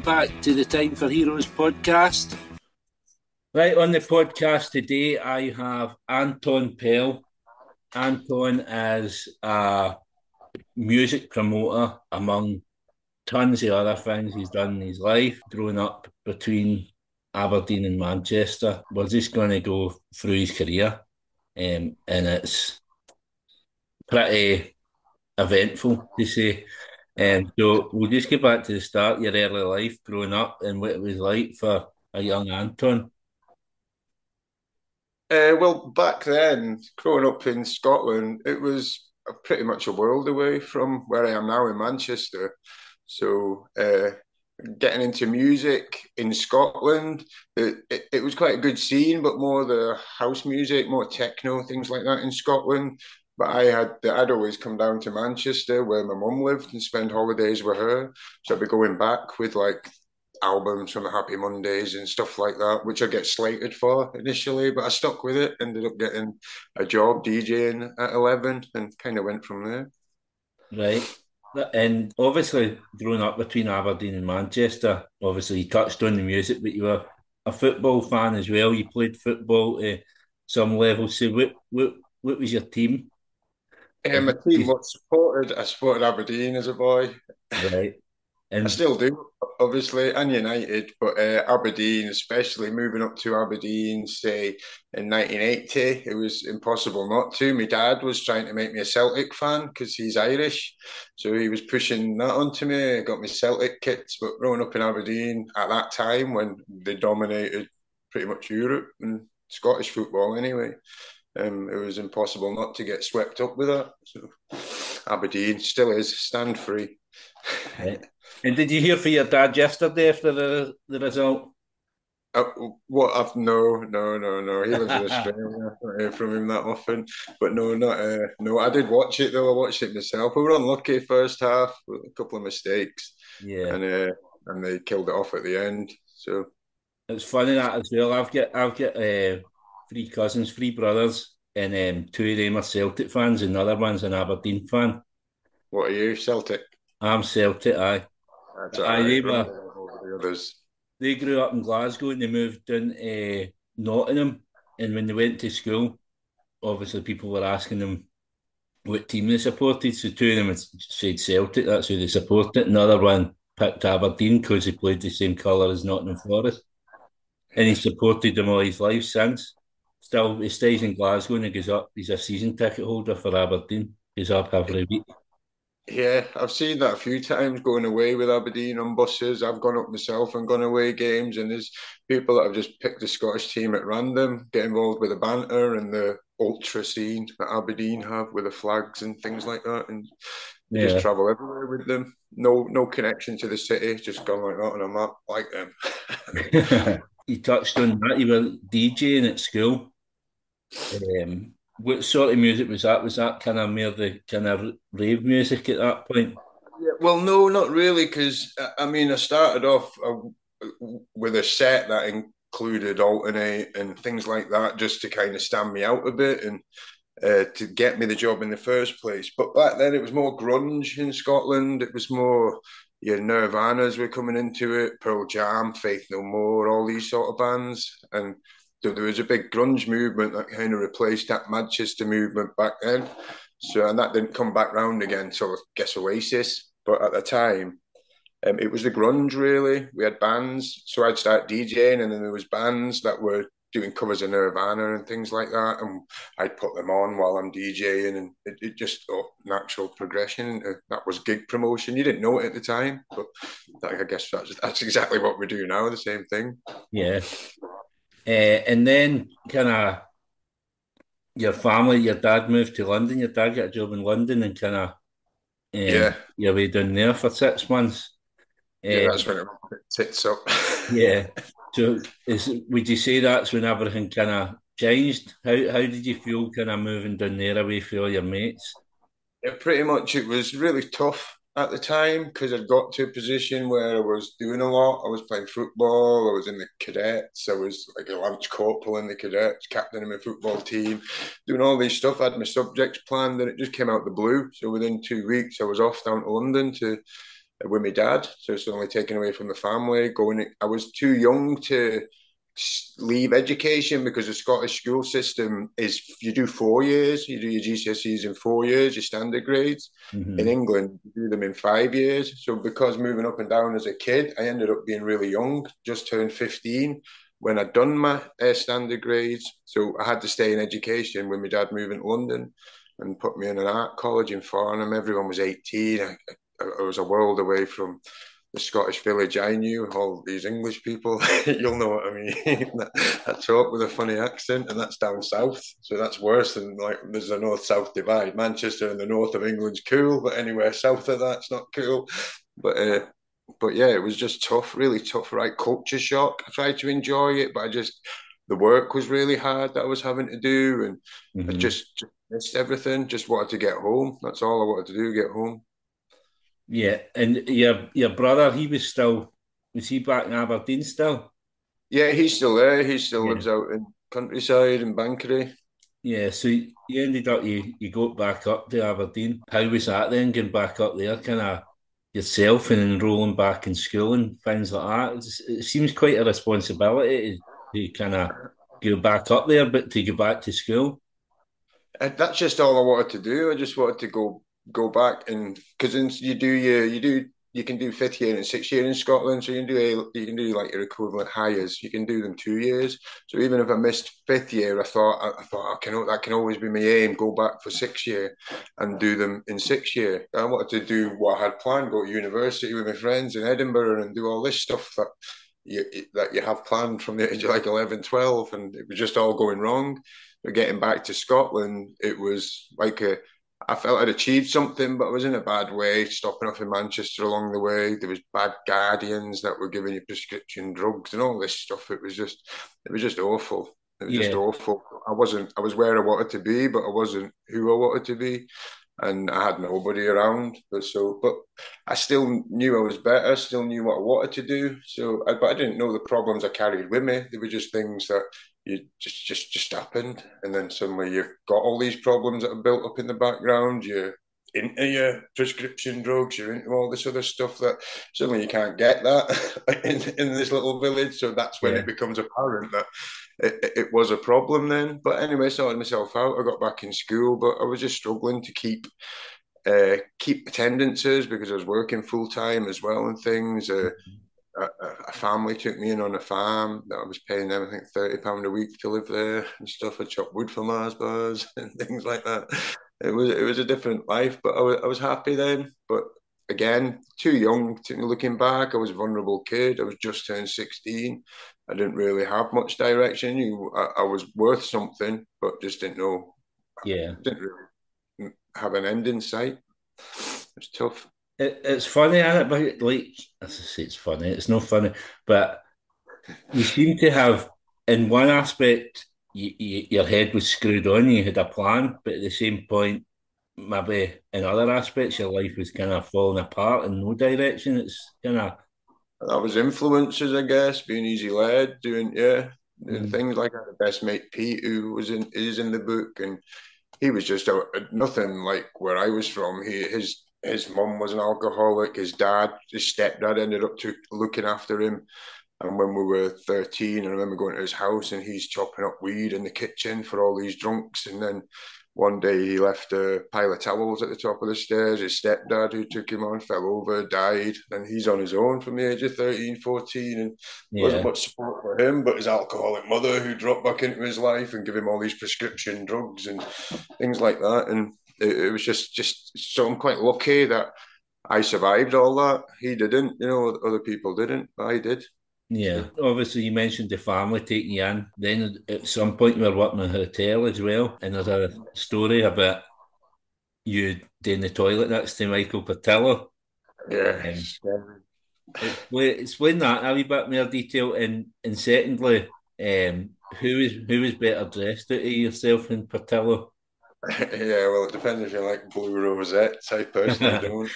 Welcome back to the Time for Heroes podcast. Right, on the podcast today, I have Anton Pell. Anton is a music promoter among tons of other things he's done in his life, growing up between Aberdeen and Manchester. We're just going to go through his career, um, and it's pretty eventful to say. Um, so we'll just get back to the start, your early life growing up and what it was like for a young Anton. Uh, well, back then, growing up in Scotland, it was pretty much a world away from where I am now in Manchester. So, uh, getting into music in Scotland, it, it, it, was quite a good scene, but more the house music, more techno, things like that in Scotland. But I had I'd always come down to Manchester where my mum lived and spend holidays with her. So I'd be going back with like albums from Happy Mondays and stuff like that, which I get slated for initially, but I stuck with it. Ended up getting a job DJing at eleven and kind of went from there. Right. And obviously, growing up between Aberdeen and Manchester, obviously you touched on the music, but you were a football fan as well. You played football to some level. So, what what what was your team? Um, my team was supported. I supported Aberdeen as a boy. Right. And I still do, obviously, and United, but uh, Aberdeen, especially moving up to Aberdeen, say in 1980, it was impossible not to. My dad was trying to make me a Celtic fan because he's Irish, so he was pushing that onto me. I got my Celtic kits, but growing up in Aberdeen at that time when they dominated pretty much Europe and Scottish football anyway, um, it was impossible not to get swept up with that. So Aberdeen still is stand free. and did you hear from your dad yesterday after the the result? Uh, what I've no, no, no, no. He lives in Australia. I don't hear from him that often. But no, not uh, no. I did watch it though. I watched it myself. We were unlucky first half with a couple of mistakes. Yeah, and uh, and they killed it off at the end. So it's funny that as well. I've got I've got uh, three cousins, three brothers, and um, two of them are Celtic fans, and the other one's an Aberdeen fan. What are you, Celtic? I'm Celtic. Aye. That's aye, right. they were. The. They grew up in Glasgow and they moved down to Nottingham. And when they went to school, obviously people were asking them what team they supported. So two of them said Celtic. That's who they supported. Another one picked Aberdeen because he played the same colour as Nottingham Forest. And he supported them all his life since still he stays in Glasgow and he goes up. He's a season ticket holder for Aberdeen. He's up every week. Yeah, I've seen that a few times going away with Aberdeen on buses. I've gone up myself and gone away games, and there's people that have just picked the Scottish team at random, get involved with the banter and the ultra scene that Aberdeen have with the flags and things like that, and yeah. just travel everywhere with them. No, no connection to the city, just gone like that on a map, like them. you touched on that. You were DJing at school. Um, what sort of music was that? Was that kind of more the kind of rave music at that point? Yeah, well, no, not really, because I mean, I started off uh, with a set that included alternate and things like that, just to kind of stand me out a bit and uh, to get me the job in the first place. But back then, it was more grunge in Scotland. It was more your Nirvanas were coming into it, Pearl Jam, Faith No More, all these sort of bands, and so there was a big grunge movement that kind of replaced that Manchester movement back then. So and that didn't come back round again So I guess Oasis. But at the time, um, it was the grunge really. We had bands, so I'd start DJing, and then there was bands that were doing covers of Nirvana and things like that, and I'd put them on while I'm DJing, and it, it just oh, natural progression. Uh, that was gig promotion. You didn't know it at the time, but I guess that's that's exactly what we do now. The same thing. Yeah, uh, and then kind of your family, your dad moved to London. Your dad got a job in London, and kind of um, yeah, you were down there for six months. Yeah, uh, that's when it tits up. yeah. So, is would you say that's when everything kind of changed? How how did you feel kind of moving down there away from all your mates? Yeah, pretty much. It was really tough at the time because I'd got to a position where I was doing a lot. I was playing football, I was in the cadets, I was like a lance corporal in the cadets, captain of my football team, doing all these stuff. I had my subjects planned and it just came out the blue. So within two weeks, I was off down to London to with my dad. So it's only taken away from the family. Going, I was too young to leave education because the Scottish school system is you do four years, you do your GCSEs in four years, your standard grades. Mm-hmm. In England, you do them in five years. So because moving up and down as a kid, I ended up being really young, just turned 15 when I'd done my uh, standard grades. So I had to stay in education when my dad moved to London and put me in an art college in Farnham. Everyone was 18. I, I was a world away from the Scottish village I knew, all these English people, you'll know what I mean. I talk with a funny accent, and that's down south. So that's worse than like there's a north south divide. Manchester in the north of England's cool, but anywhere south of that's not cool. But uh, but yeah, it was just tough, really tough, right? Culture shock. I tried to enjoy it, but I just the work was really hard that I was having to do, and mm-hmm. I just, just missed everything. Just wanted to get home. That's all I wanted to do, get home. Yeah, and your your brother, he was still was he back in Aberdeen still? Yeah, he's still there. He still yeah. lives out in countryside in Banchory. Yeah, so you ended up you you got back up to Aberdeen. How was that then? Getting back up there, kind of yourself and enrolling back in school and things like that. It's, it seems quite a responsibility to, to kind of go back up there, but to go back to school. Uh, that's just all I wanted to do. I just wanted to go go back and because you do your you do you can do fifth year and sixth year in Scotland, so you can do a, you can do like your equivalent Highers. You can do them two years. So even if I missed fifth year, I thought I, I thought I can that can always be my aim. Go back for sixth year and do them in sixth year. I wanted to do what I had planned: go to university with my friends in Edinburgh and do all this stuff that you that you have planned from the age of like 11, 12, and it was just all going wrong. But getting back to Scotland, it was like a I felt I'd achieved something, but I was in a bad way. Stopping off in Manchester along the way, there was bad guardians that were giving you prescription drugs and all this stuff. It was just, it was just awful. It was yeah. just awful. I wasn't. I was where I wanted to be, but I wasn't who I wanted to be, and I had nobody around. But so, but I still knew I was better. Still knew what I wanted to do. So, I, but I didn't know the problems I carried with me. They were just things that you just just just happened, and then suddenly you've got all these problems that are built up in the background. You're into your prescription drugs, you're into all this other stuff that suddenly you can't get that in, in this little village. So that's when yeah. it becomes apparent that it, it, was a problem then. But anyway, sorted myself out. I got back in school, but I was just struggling to keep uh, keep attendances because I was working full time as well and things. Uh, mm-hmm a, a, family took me in on a farm that I was paying them, I think, thirty pound a week to live there and stuff. I chopped wood for Mars bars and things like that. It was it was a different life, but I was, I was happy then. But again, too young. To, looking back, I was a vulnerable kid. I was just turned sixteen. I didn't really have much direction. You, I, I was worth something, but just didn't know. Yeah, didn't really have an end in sight. It's tough it, it's funny, is it? But like, as I say, it's funny. It's not funny, but you seem to have, in one aspect, you, you, your head was screwed on. You had a plan, but at the same point, maybe in other aspects, your life was kind of falling apart in no direction. It's kind of that was influences, I guess, being easy led, doing yeah, doing mm. things like the best mate Pete, who was in is in the book, and he was just a, nothing like where I was from. He his his mum was an alcoholic. His dad, his stepdad, ended up to looking after him. And when we were 13, I remember going to his house and he's chopping up weed in the kitchen for all these drunks. And then one day he left a pile of towels at the top of the stairs. His stepdad, who took him on, fell over, died. And he's on his own from the age of 13, 14. And yeah. wasn't much support for him, but his alcoholic mother, who dropped back into his life and gave him all these prescription drugs and things like that. And it, it was just just so I'm quite lucky that I survived all that. He didn't, you know, other people didn't, but I did. Yeah, obviously you mentioned the family taking you in. Then at some point you were working in a hotel as well, and there's a story about you doing the toilet next to Michael Portillo. Yeah. Um, explain that a wee bit more detail, and and secondly, um, who is who is better dressed out of yourself and Portillo? yeah, well, it depends if you like blue rosettes. I personally don't.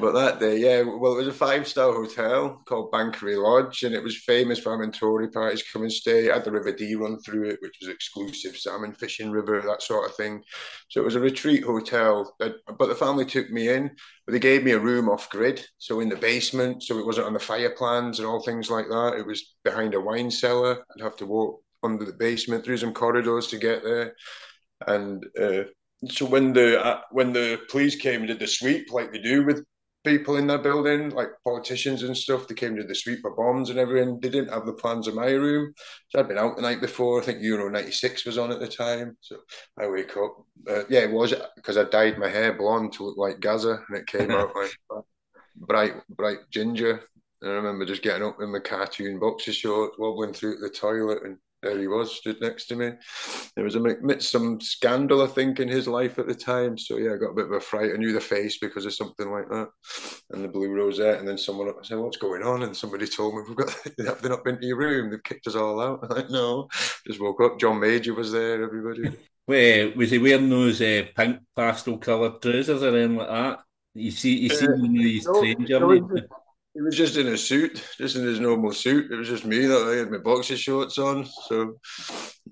but that day, yeah, well, it was a five star hotel called Banchory Lodge, and it was famous for having Tory parties come and stay. It had the River Dee run through it, which was exclusive salmon fishing river, that sort of thing. So it was a retreat hotel. But the family took me in, but they gave me a room off grid, so in the basement, so it wasn't on the fire plans and all things like that. It was behind a wine cellar. I'd have to walk under the basement through some corridors to get there, and. Uh, so when the uh, when the police came and did the sweep like they do with people in their building, like politicians and stuff. They came to the sweep for bombs and everything. They didn't have the plans in my room. So I'd been out the night before. I think Euro 96 was on at the time. So I wake up. Uh, yeah, it was because I dyed my hair blonde to look like Gazza and it came out like bright, bright ginger. And I remember just getting up in my cartoon boxer shorts, wobbling through the toilet and there he was, stood next to me. There was a midst some scandal, I think, in his life at the time. So yeah, I got a bit of a fright. I knew the face because of something like that, and the blue rosette. And then someone I said, "What's going on?" And somebody told me, "We've got have they not been to your room? They've kicked us all out." I'm like, no, just woke up. John Major was there. Everybody. Wait, was he wearing those uh, pink pastel coloured trousers or anything like that? You see, you see uh, these no. He was just in a suit, just in his normal suit. It was just me that I had my boxer shorts on. So,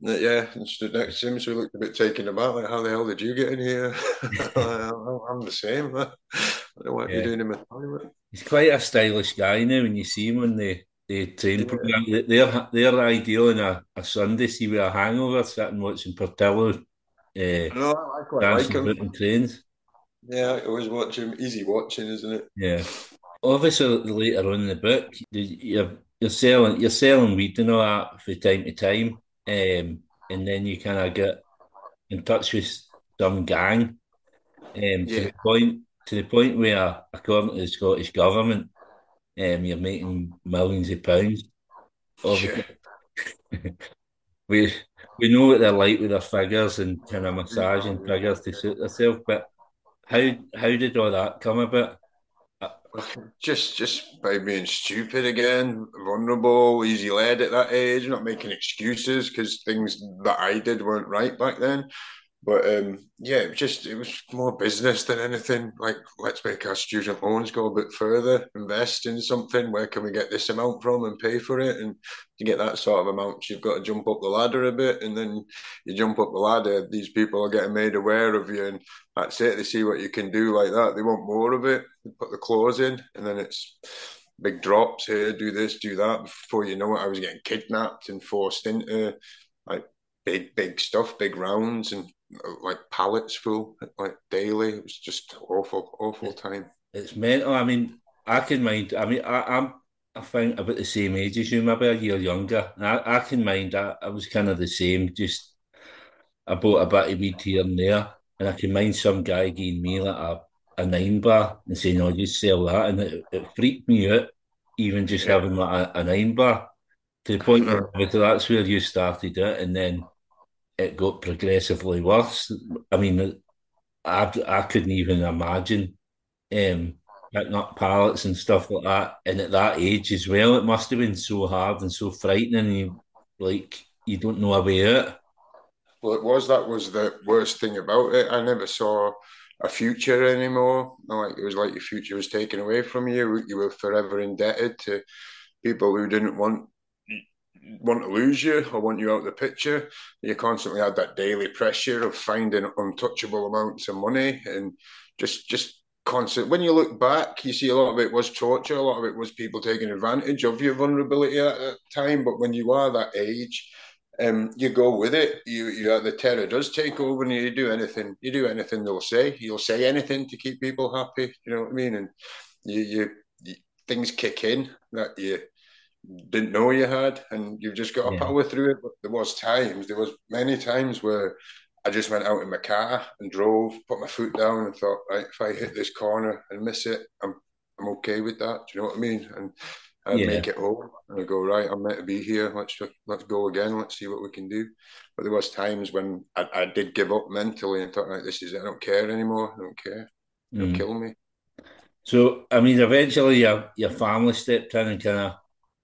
yeah, and stood next to him. So he looked a bit taken aback, like, how the hell did you get in here? I'm the same. I don't what yeah. you're doing in my toilet. He's quite a stylish guy now when you see him on the, the train yeah. program. They're, they're ideal in a, a Sunday, see with a hangover, sitting watching Portillo. Uh, no, I quite like him. Trains. Yeah, I always watch him. Easy watching, isn't it? Yeah obviously later on in the book, you're you're selling you're selling weed and all that from time to time, um, and then you kind of get in touch with some gang, um, yeah. to the point to the point where, according to the Scottish government, um, you're making millions of pounds. Sure. we we know what they're like with their figures and kind of massaging figures to suit themselves, but how how did all that come about? just just by being stupid again, vulnerable, easy led at that age, not making excuses because things that I did weren't right back then. But um, yeah, it was just it was more business than anything. Like, let's make our student loans go a bit further, invest in something. Where can we get this amount from and pay for it? And to get that sort of amount, you've got to jump up the ladder a bit, and then you jump up the ladder. These people are getting made aware of you, and that's it. They see what you can do like that. They want more of it. They put the claws in, and then it's big drops here. Do this, do that. Before you know it, I was getting kidnapped and forced into like big, big stuff, big rounds, and like pallets full, like daily. It was just awful, awful time. It's mental. I mean, I can mind. I mean, I, am I think about the same age as you, maybe a year younger. I, I can mind. I, I was kind of the same. Just I bought a bit of weed here and there, and I can mind some guy giving me like a, a nine bar and saying, "No, just sell that," and it, it freaked me out. Even just yeah. having like a, a nine bar to the point where that's where you started it, and then it got progressively worse. I mean, I, I couldn't even imagine um, picking up pallets and stuff like that. And at that age as well, it must have been so hard and so frightening. You, like, you don't know a way out. Well, it was. That was the worst thing about it. I never saw a future anymore. Like it was like your future was taken away from you. You were forever indebted to people who didn't want want to lose you or want you out of the picture. You constantly had that daily pressure of finding untouchable amounts of money and just just constant. When you look back, you see a lot of it was torture. A lot of it was people taking advantage of your vulnerability at that time. But when you are that age, um, you go with it. You, you the terror does take over, and you do anything. You do anything they'll say. You'll say anything to keep people happy. You know what I mean? And you, you, you things kick in that you didn't know you had, and you've just got to yeah. power through it. But there was times, there was many times where I just went out in my car and drove, put my foot down, and thought, right, if I hit this corner and miss it, I'm I'm okay with that. Do you know what I mean? And I'd yeah. make it home, and I go, right, I'm meant to be here. Let's just, let's go again. Let's see what we can do. But there was times when I, I did give up mentally and thought, like, this is it. I don't care anymore. I don't care. It'll mm. kill me. So, I mean, eventually your your family stepped in and kind of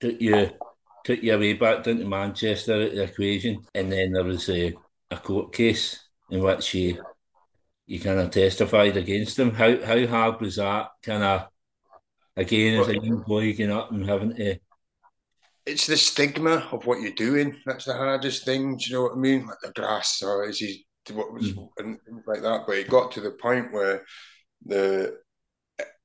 took you took you away back down to Manchester at the equation, and then there was a, a court case in which you you kind of testified against him. How how hard was that? Kind of again as a young boy getting up and having to. It's the stigma of what you're doing. That's the hardest thing. Do you know what I mean? Like the grass, or is he what was mm. and like that? But it got to the point where the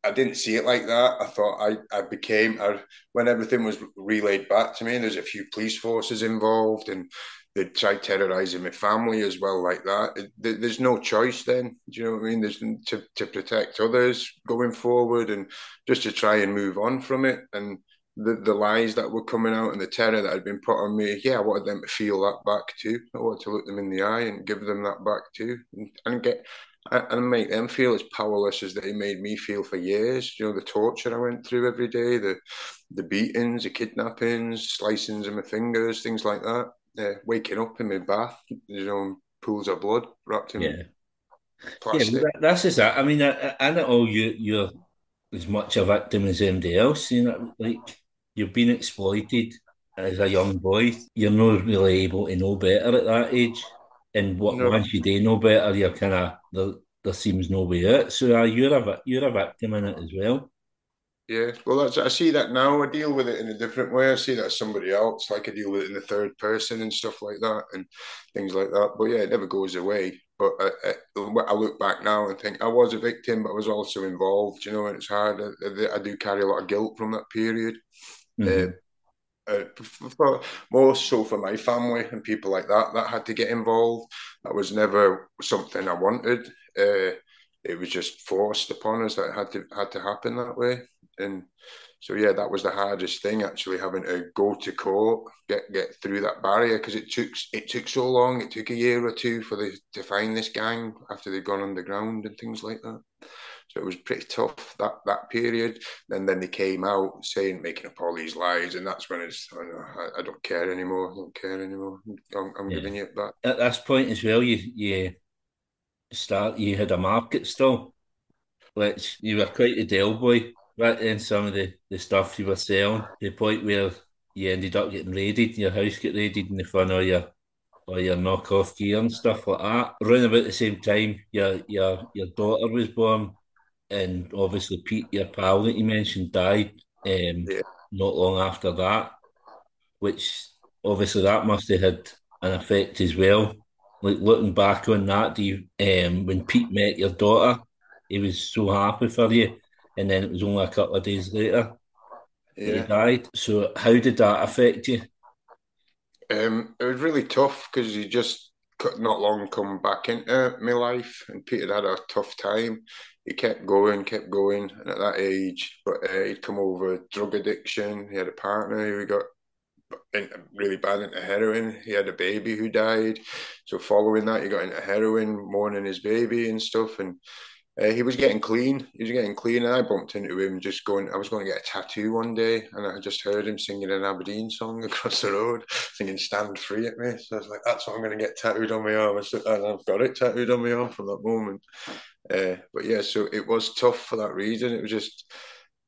I didn't see it like that. I thought I, I became I, when everything was relayed back to me. And there's a few police forces involved, and they try terrorizing my family as well, like that. there's no choice then. Do you know what I mean? There's to to protect others going forward, and just to try and move on from it. And the the lies that were coming out and the terror that had been put on me, yeah, I wanted them to feel that back too. I wanted to look them in the eye and give them that back too, and, and get and make them feel as powerless as they made me feel for years. You know, the torture I went through every day, the the beatings, the kidnappings, slicings of my fingers, things like that. Uh, waking up in my bath, you know, pools of blood wrapped in yeah. plastic. Yeah, that's just that. I mean, I, I know you you're as much a victim as anybody else. You know, like you've been exploited as a young boy. You're not really able to know better at that age. And what no. once you do know better, you're kind of there, there seems no way out. So uh, you're a you're a victim in it as well. Yeah, well, that's I see that now. I deal with it in a different way. I see that as somebody else. Like I deal with it in the third person and stuff like that, and things like that. But yeah, it never goes away. But I, I, I look back now and think I was a victim, but I was also involved. You know, and it's hard. I, I do carry a lot of guilt from that period. Mm-hmm. Uh, uh, for, more so for my family and people like that that had to get involved. That was never something I wanted. Uh, it was just forced upon us that had to had to happen that way. And so yeah, that was the hardest thing actually having to go to court, get get through that barrier because it took it took so long. It took a year or two for the to find this gang after they'd gone underground and things like that. So it was pretty tough that that period. And then they came out saying, making up all these lies, and that's when it's I, I, don't care anymore. I don't care anymore. I'm, I'm yeah. giving it back. At that point as well, you you start you had a market still, which you were quite a deal boy right in some of the, the stuff you were selling. The point where you ended up getting raided, your house get raided, and the fun of your or your knockoff gear and stuff like that. Around about the same time, your your your daughter was born, and obviously Pete, your pal that you mentioned, died um, yeah. not long after that, which obviously that must have had an effect as well. Like looking back on that, do you, um, when Pete met your daughter, he was so happy for you, and then it was only a couple of days later yeah. he died. So how did that affect you? Um, it was really tough because he just could not long come back into my life, and Peter had a tough time he kept going, kept going. And at that age, but uh, he'd come over drug addiction. He had a partner who got really bad into heroin. He had a baby who died. So following that, he got into heroin, mourning his baby and stuff. And uh, he was getting clean. He was getting clean, and I bumped into him just going. I was going to get a tattoo one day, and I just heard him singing an Aberdeen song across the road, singing "Stand Free" at me. So I was like, "That's what I'm going to get tattooed on my arm," and I've got it tattooed on my arm from that moment. Uh, but yeah, so it was tough for that reason. It was just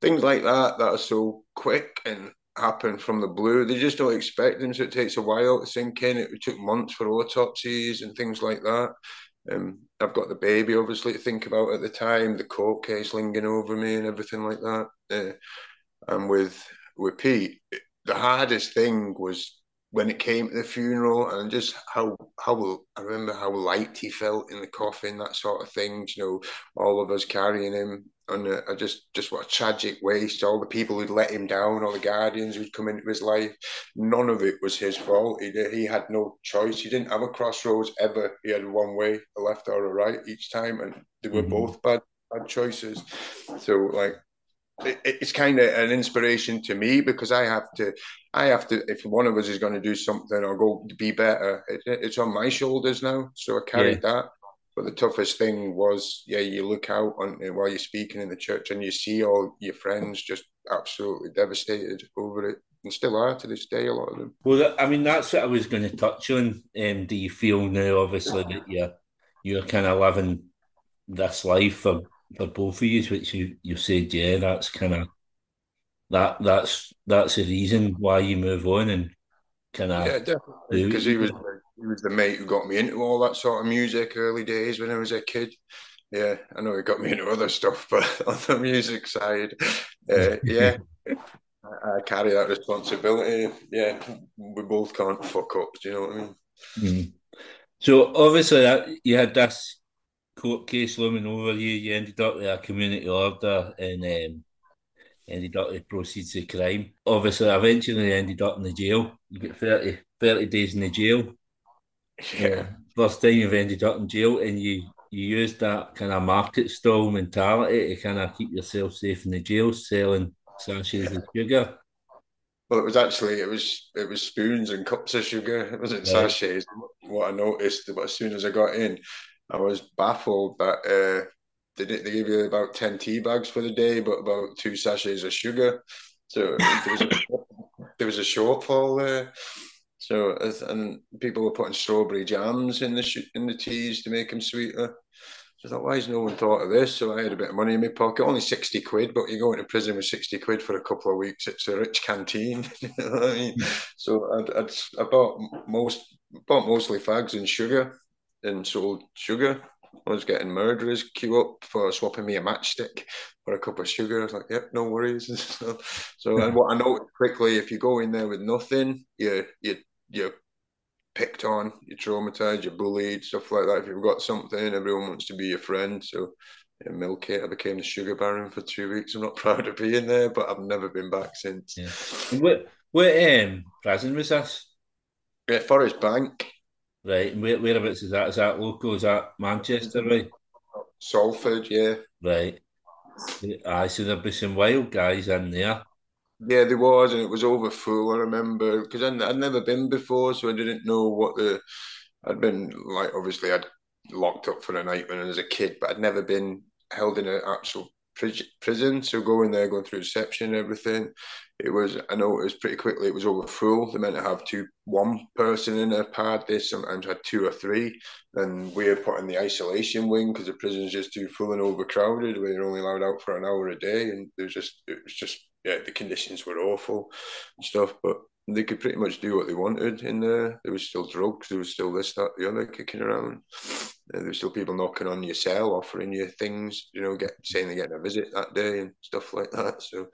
things like that that are so quick and happen from the blue. They just don't expect them, so it takes a while to sink in. It took months for autopsies and things like that. Um, I've got the baby, obviously, to think about at the time, the court case lingering over me and everything like that. Uh, and with with Pete, the hardest thing was when it came to the funeral and just how how I remember how light he felt in the coffin, that sort of thing. You know, all of us carrying him, and I just just what a tragic waste. All the people who'd let him down, all the guardians who'd come into his life, none of it was his fault. He he had no choice. He didn't have a crossroads ever. He had one way, a left or a right each time, and they were mm-hmm. both bad bad choices. So like it's kind of an inspiration to me because I have to, I have to. If one of us is going to do something or go to be better, it, it's on my shoulders now. So I carried yeah. that. But the toughest thing was, yeah, you look out on while you're speaking in the church and you see all your friends just absolutely devastated over it, and still are to this day. A lot of them. Well, I mean, that's what I was going to touch on. Um, do you feel now, obviously, that you're you're kind of living this life for for both of you, which you you said, yeah, that's kind of that that's that's the reason why you move on and kind of yeah, definitely because he was he was the mate who got me into all that sort of music early days when I was a kid. yeah, I know it got me into other stuff, but on the music side, uh, yeah, I, I, carry that responsibility. Yeah, we both can't fuck up. Do you know what I mean? Mm. So obviously, that you had this court case looming over you. You ended up with a community order and um, ended up with proceeds of crime. Obviously, eventually ended up in the jail. You get 30, 30 days in the jail. Yeah. First time you've ended up in jail and you you used that kind of market stall mentality to kind of keep yourself safe in the jail, selling sachets of sugar. Well, it was actually it was it was spoons and cups of sugar. It wasn't right. sachets. What I noticed, but as soon as I got in, I was baffled that uh, they did, they gave you about ten tea bags for the day, but about two sachets of sugar. So there was a, there was a shortfall there. So and people were putting strawberry jams in the in the teas to make them sweeter. So I thought, why has no one thought of this? So I had a bit of money in my pocket, only 60 quid, but you go into prison with 60 quid for a couple of weeks. It's a rich canteen. So I'd, I'd, I bought most, bought mostly fags and sugar and sold sugar. I was getting murderers queue up for swapping me a matchstick for a cup of sugar. I was like, yep, no worries. so, so and what I noticed quickly, if you go in there with nothing, you you you picked on, you're traumatized, you're bullied, stuff like that. If you've got something, everyone wants to be your friend. So, yeah, milk it. I became the sugar baron for two weeks. I'm not proud of being there, but I've never been back since. Yeah. What what um prison was this? Yeah, Forest Bank. Right, and where, whereabouts is that? Is that local? Is that Manchester, right? Salford, yeah. Right. I see there'll be some wild guys in there. Yeah, there was, and it was over full. I remember because I'd, never been before, so I didn't know what the. I'd been like, obviously, I'd locked up for a night when I was a kid, but I'd never been held in an actual prison. So going there, going through reception and everything, it was. I know it was pretty quickly it was over full. They meant to have two, one person in a pad. They sometimes had two or three, and we were put in the isolation wing because the prison's just too full and overcrowded. We were only allowed out for an hour a day, and it was just, it was just yeah, the conditions were awful and stuff, but they could pretty much do what they wanted in there. There was still drugs, there was still this, that, the other kicking around. Uh, there was still people knocking on your cell, offering you things, you know, get saying they're getting a visit that day and stuff like that. So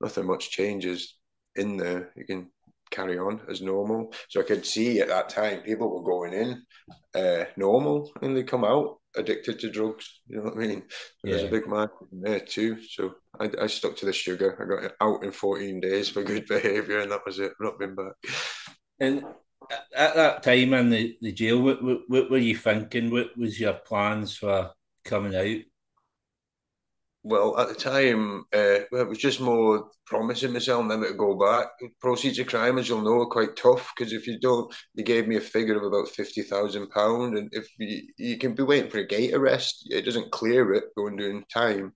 nothing much changes in there. You can carry on as normal. So I could see at that time people were going in uh, normal and they come out addicted to drugs. You know what I mean? Yeah. There's a big market there too. So I, I stuck to the sugar. I got out in 14 days for good behaviour, and that was it. I've not been back. And at that time in the, the jail, what, what, what were you thinking? What was your plans for coming out? Well, at the time, uh, it was just more promising myself never to go back. Proceeds of crime, as you'll know, are quite tough because if you don't, they gave me a figure of about fifty thousand pound, and if you, you can be waiting for a gate arrest, it doesn't clear it going doing time,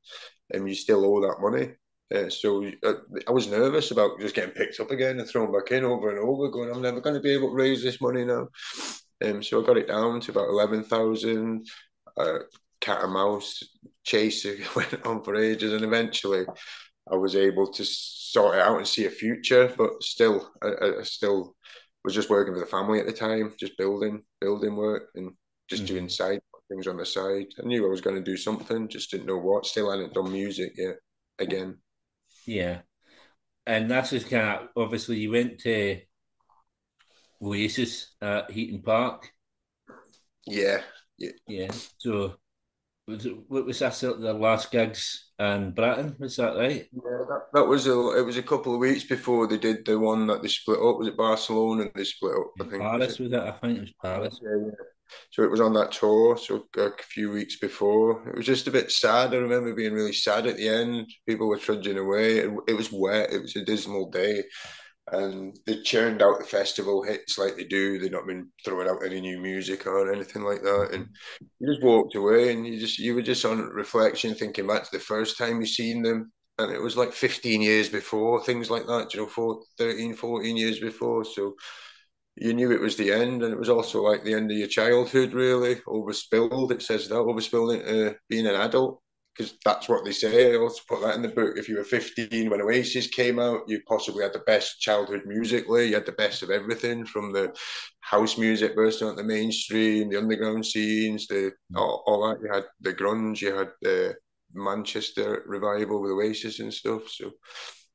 and you still owe that money. Uh, so uh, I was nervous about just getting picked up again and thrown back in over and over, going, I'm never going to be able to raise this money now. Um, so I got it down to about eleven thousand. Uh, cat and mouse chase went on for ages, and eventually I was able to sort it out and see a future. But still, I, I still was just working for the family at the time, just building, building work, and just mm-hmm. doing side things on the side. I knew I was going to do something, just didn't know what. Still hadn't done music yet. Again, yeah, and that's just kind of obviously you went to Oasis at Heaton Park. Yeah, yeah, yeah. So was it, what was that the last gigs in Britain? Was that right? Yeah, that, that was a it was a couple of weeks before they did the one that they split up. Was it Barcelona? And they split up. I think Paris was it? was it? I think it was Paris. Yeah, yeah. So it was on that tour. So a few weeks before, it was just a bit sad. I remember being really sad at the end. People were trudging away. It, it was wet. It was a dismal day and they churned out the festival hits like they do. They've not been throwing out any new music or anything like that. And you just walked away, and you just you were just on reflection, thinking back to the first time you seen them, and it was like 15 years before, things like that. You know, four, 13, 14 years before. So you knew it was the end, and it was also like the end of your childhood, really. Overspilled, it says that overspilled being an adult. Because that's what they say. I also put that in the book. If you were 15 when Oasis came out, you possibly had the best childhood musically. You had the best of everything from the house music bursting on the mainstream, the underground scenes, the mm. all, all that. You had the grunge, you had the Manchester revival with Oasis and stuff. So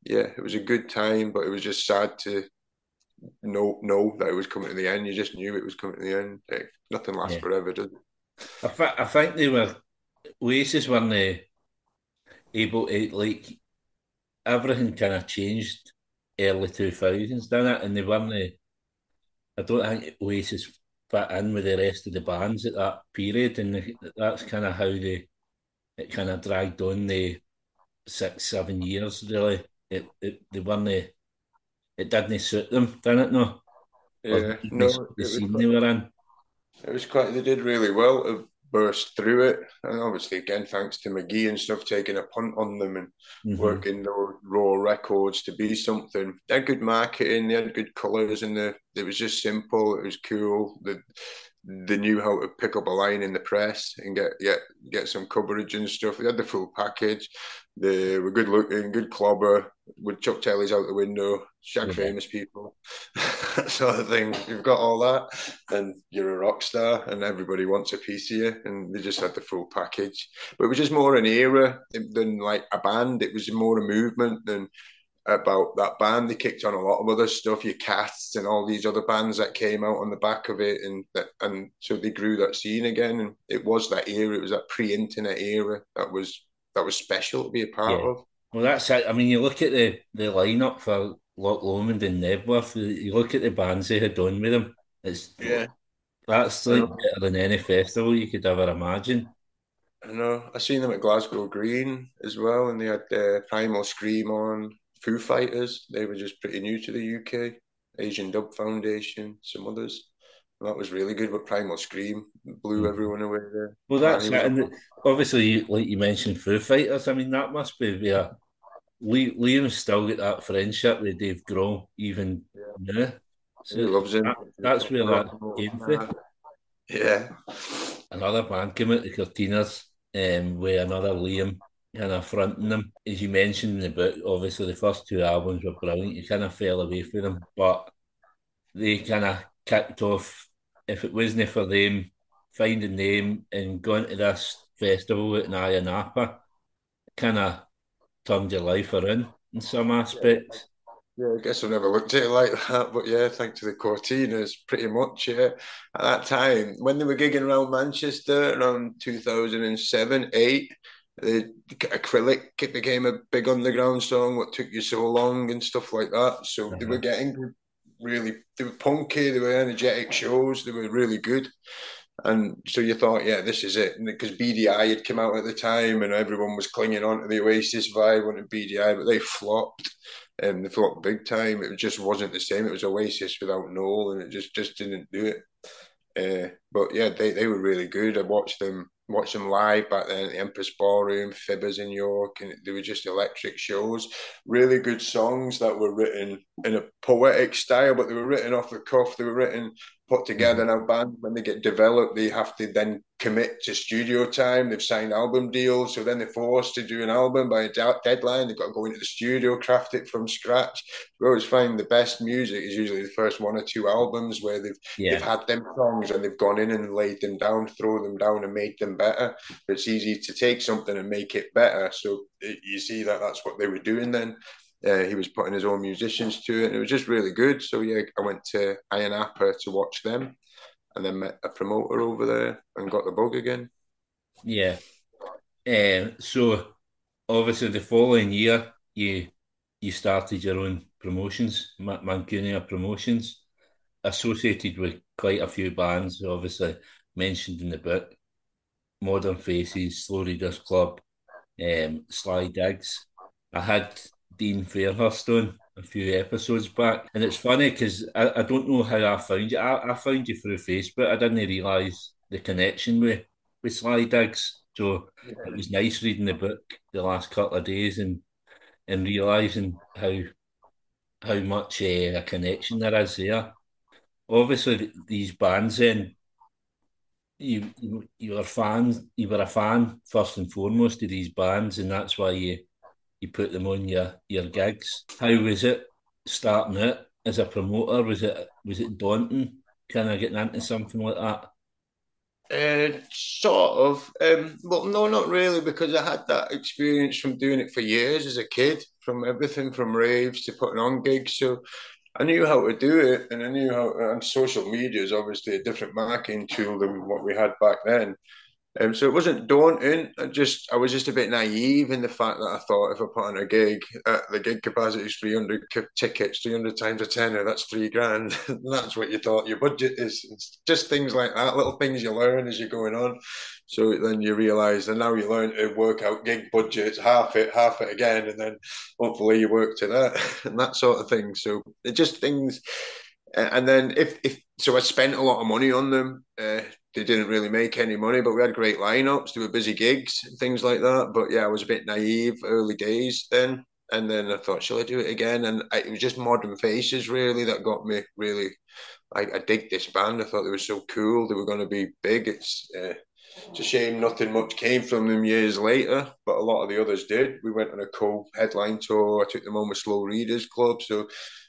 yeah, it was a good time, but it was just sad to know know that it was coming to the end. You just knew it was coming to the end. Like, nothing lasts yeah. forever, does it? I, th- I think they were Oasis weren't uh, able to like everything kind of changed early two thousands, didn't it? And they weren't. Uh, I don't think Oasis fit in with the rest of the bands at that period, and that's kind of how they it kind of dragged on the six seven years. Really, it, it they weren't. Uh, it didn't suit them, didn't it? No. Yeah, no, the scene they were in. It was quite. They did really well burst through it, and obviously again thanks to McGee and stuff taking a punt on them and mm-hmm. working the raw records to be something. They had good marketing, they had good colours, and the it was just simple. It was cool. The they knew how to pick up a line in the press and get get get some coverage and stuff. They had the full package. They were good looking, good clobber, with Chuck Taylors out the window, shag famous people, sort of thing. You've got all that, and you're a rock star, and everybody wants a piece of you. And they just had the full package. But it was just more an era than like a band. It was more a movement than about that band. They kicked on a lot of other stuff, your Cats and all these other bands that came out on the back of it, and that, and so they grew that scene again. And it was that era. It was that pre-internet era that was that was special to be a part yeah. of. Well, that's it. I mean, you look at the the lineup for Loch Lomond and Knebworth. You look at the bands they had done with them. It's yeah, that's like better than any festival you could ever imagine. I know. I seen them at Glasgow Green as well, and they had uh, Primal Scream on. Foo Fighters. They were just pretty new to the UK. Asian Dub Foundation, some others. That was really good, but Primal Scream blew mm. everyone away there. Well, that's it. And obviously, like you mentioned, Foo Fighters. I mean, that must be yeah. Liam's still got that friendship with Dave Grohl, even yeah. now. So he loves him. That, that's where that came from. Yeah. Another band came out, the Courteeners, um, with another Liam kind of fronting them. As you mentioned in the book, obviously the first two albums were brilliant. You kind of fell away from them, but they kind of kicked off if it wasn't for them finding them and going to this festival at Ayia Napa, kind of turned your life around in some aspects. Yeah, I guess I never looked at it like that, but yeah, thanks to the Courteeners, pretty much. Yeah, at that time when they were gigging around Manchester around two thousand and seven, eight, the acrylic it became a big underground song. What took you so long and stuff like that. So they were getting really they were punky, they were energetic shows, they were really good. And so you thought, yeah, this is it. Because Beady Eye had come out at the time and everyone was clinging on to the Oasis vibe, wanting Beady Eye, but they flopped. And they flopped big time. It just wasn't the same. It was Oasis without Noel, and it just just didn't do it. Uh, but yeah, they, they were really good. I watched them watch them live back then at the Empress Ballroom, Fibbers in York, and they were just electric shows. Really good songs that were written in a poetic style, but they were written off the cuff. They were written put together mm-hmm. a band. When they get developed, they have to then commit to studio time. They've signed album deals, so then they're forced to do an album by a deadline. They've got to go into the studio, craft it from scratch. We always find the best music is usually the first one or two albums where they've yeah. they've had them songs and they've gone in and laid them down, throw them down, and made them better. It's easy to take something and make it better. So you see that that's what they were doing then. Uh, he was putting his own musicians to it, and it was just really good. So yeah, I went to Ayia Napa to watch them, and then met a promoter over there and got the bug again. Yeah. Uh, so obviously the following year you you started your own promotions, Mancunia Promotions, associated with quite a few bands, obviously mentioned in the book. Modern Faces, Slow Readers Club, um, Sly Diggs. I had Dean Fairhurst on a few episodes back, and it's funny because I, I don't know how I found you. I, I found you through Facebook. I didn't realise the connection with with Sly Diggs. So it was nice reading the book the last couple of days and and realising how how much uh, a connection there is there. Obviously, these bands then you, you you were fans. You were a fan first and foremost of these bands, and that's why you you put them on your your gigs. How was it starting out as a promoter? Was it was it daunting? Kind of getting into something like that? Uh, sort of. Um, well, no, not really, because I had that experience from doing it for years as a kid, from everything from raves to putting on gigs. So I knew how to do it, and I knew how. And social media is obviously a different marketing tool than what we had back then. Um, so it wasn't daunting. I just I was just a bit naive in the fact that I thought if I put on a gig, uh, the gig capacity is 300 tickets, 300 times a tenner, that's three grand. that's what you thought your budget is. It's just things like that, little things you learn as you're going on. So then you realise, and now you learn to work out gig budgets, half it, half it again, and then hopefully you work to that and that sort of thing. So it just things. And then if if so, I spent a lot of money on them. Uh, they didn't really make any money, but we had great lineups. They were busy gigs, things like that. But yeah, I was a bit naive early days then. And then I thought, shall I do it again? And I, it was just Modern Faces really that got me really. I, I dig this band. I thought they were so cool. They were going to be big. It's uh, it's a shame nothing much came from them years later, but a lot of the others did. We went on a cool headline tour. I took them on with Slow Readers Club, so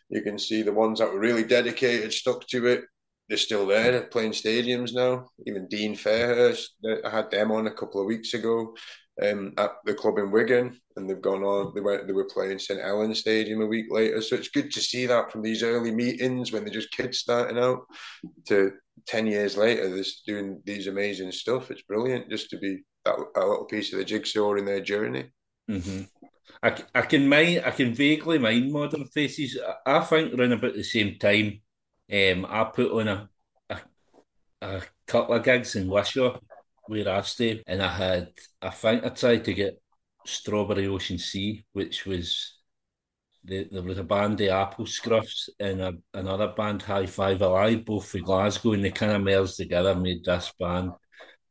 you can see the ones that were really dedicated stuck to it they're still there. Playing stadiums now. Even Dean Fairhurst, I had them on a couple of weeks ago um, at the club in Wigan, and they've gone on. They went. They were playing St Helens Stadium a week later. So it's good to see that from these early meetings when they're just kids starting out to ten years later, they're doing these amazing stuff. It's brilliant just to be that a little piece of the jigsaw in their journey. Mm-hmm. I, I can mind, I can vaguely mind Modern Faces. I, I think around about the same time um, I put on a, a, a couple of gigs in Wishaw where I stay, and I had I think I tried to get Strawberry Ocean Sea, which was the, there was a band the Apple Scruffs and a, another band High Five Alive, both from Glasgow, and they kind of merged together, made this band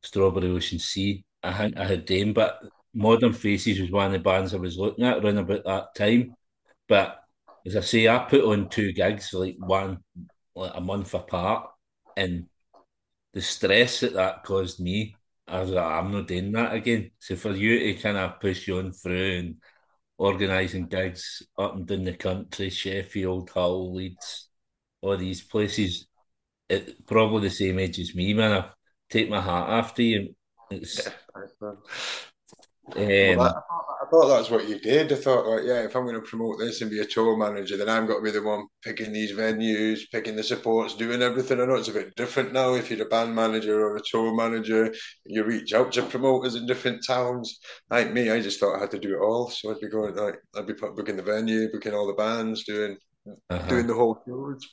Strawberry Ocean Sea. I think I had them, but Modern Faces was one of the bands I was looking at around about that time. But as I say, I put on two gigs, like one like a month apart, and the stress that that caused me, I was like, I'm not doing that again. So for you to kind of push you on through and organising gigs up and down the country, Sheffield, Hull, Leeds, all these places, it probably the same age as me, man. I take my hat after you. It's, um, well, thought that's what you did. I thought, like, yeah, if I'm going to promote this and be a tour manager, then I'm got to be the one picking these venues, picking the supports, doing everything. I know it's a bit different now. If you're a band manager or a tour manager, you reach out to promoters in different towns. Like me, I just thought I had to do it all. So I'd be going like, I'd be booking the venue, booking all the bands, doing uh-huh. doing the whole tours.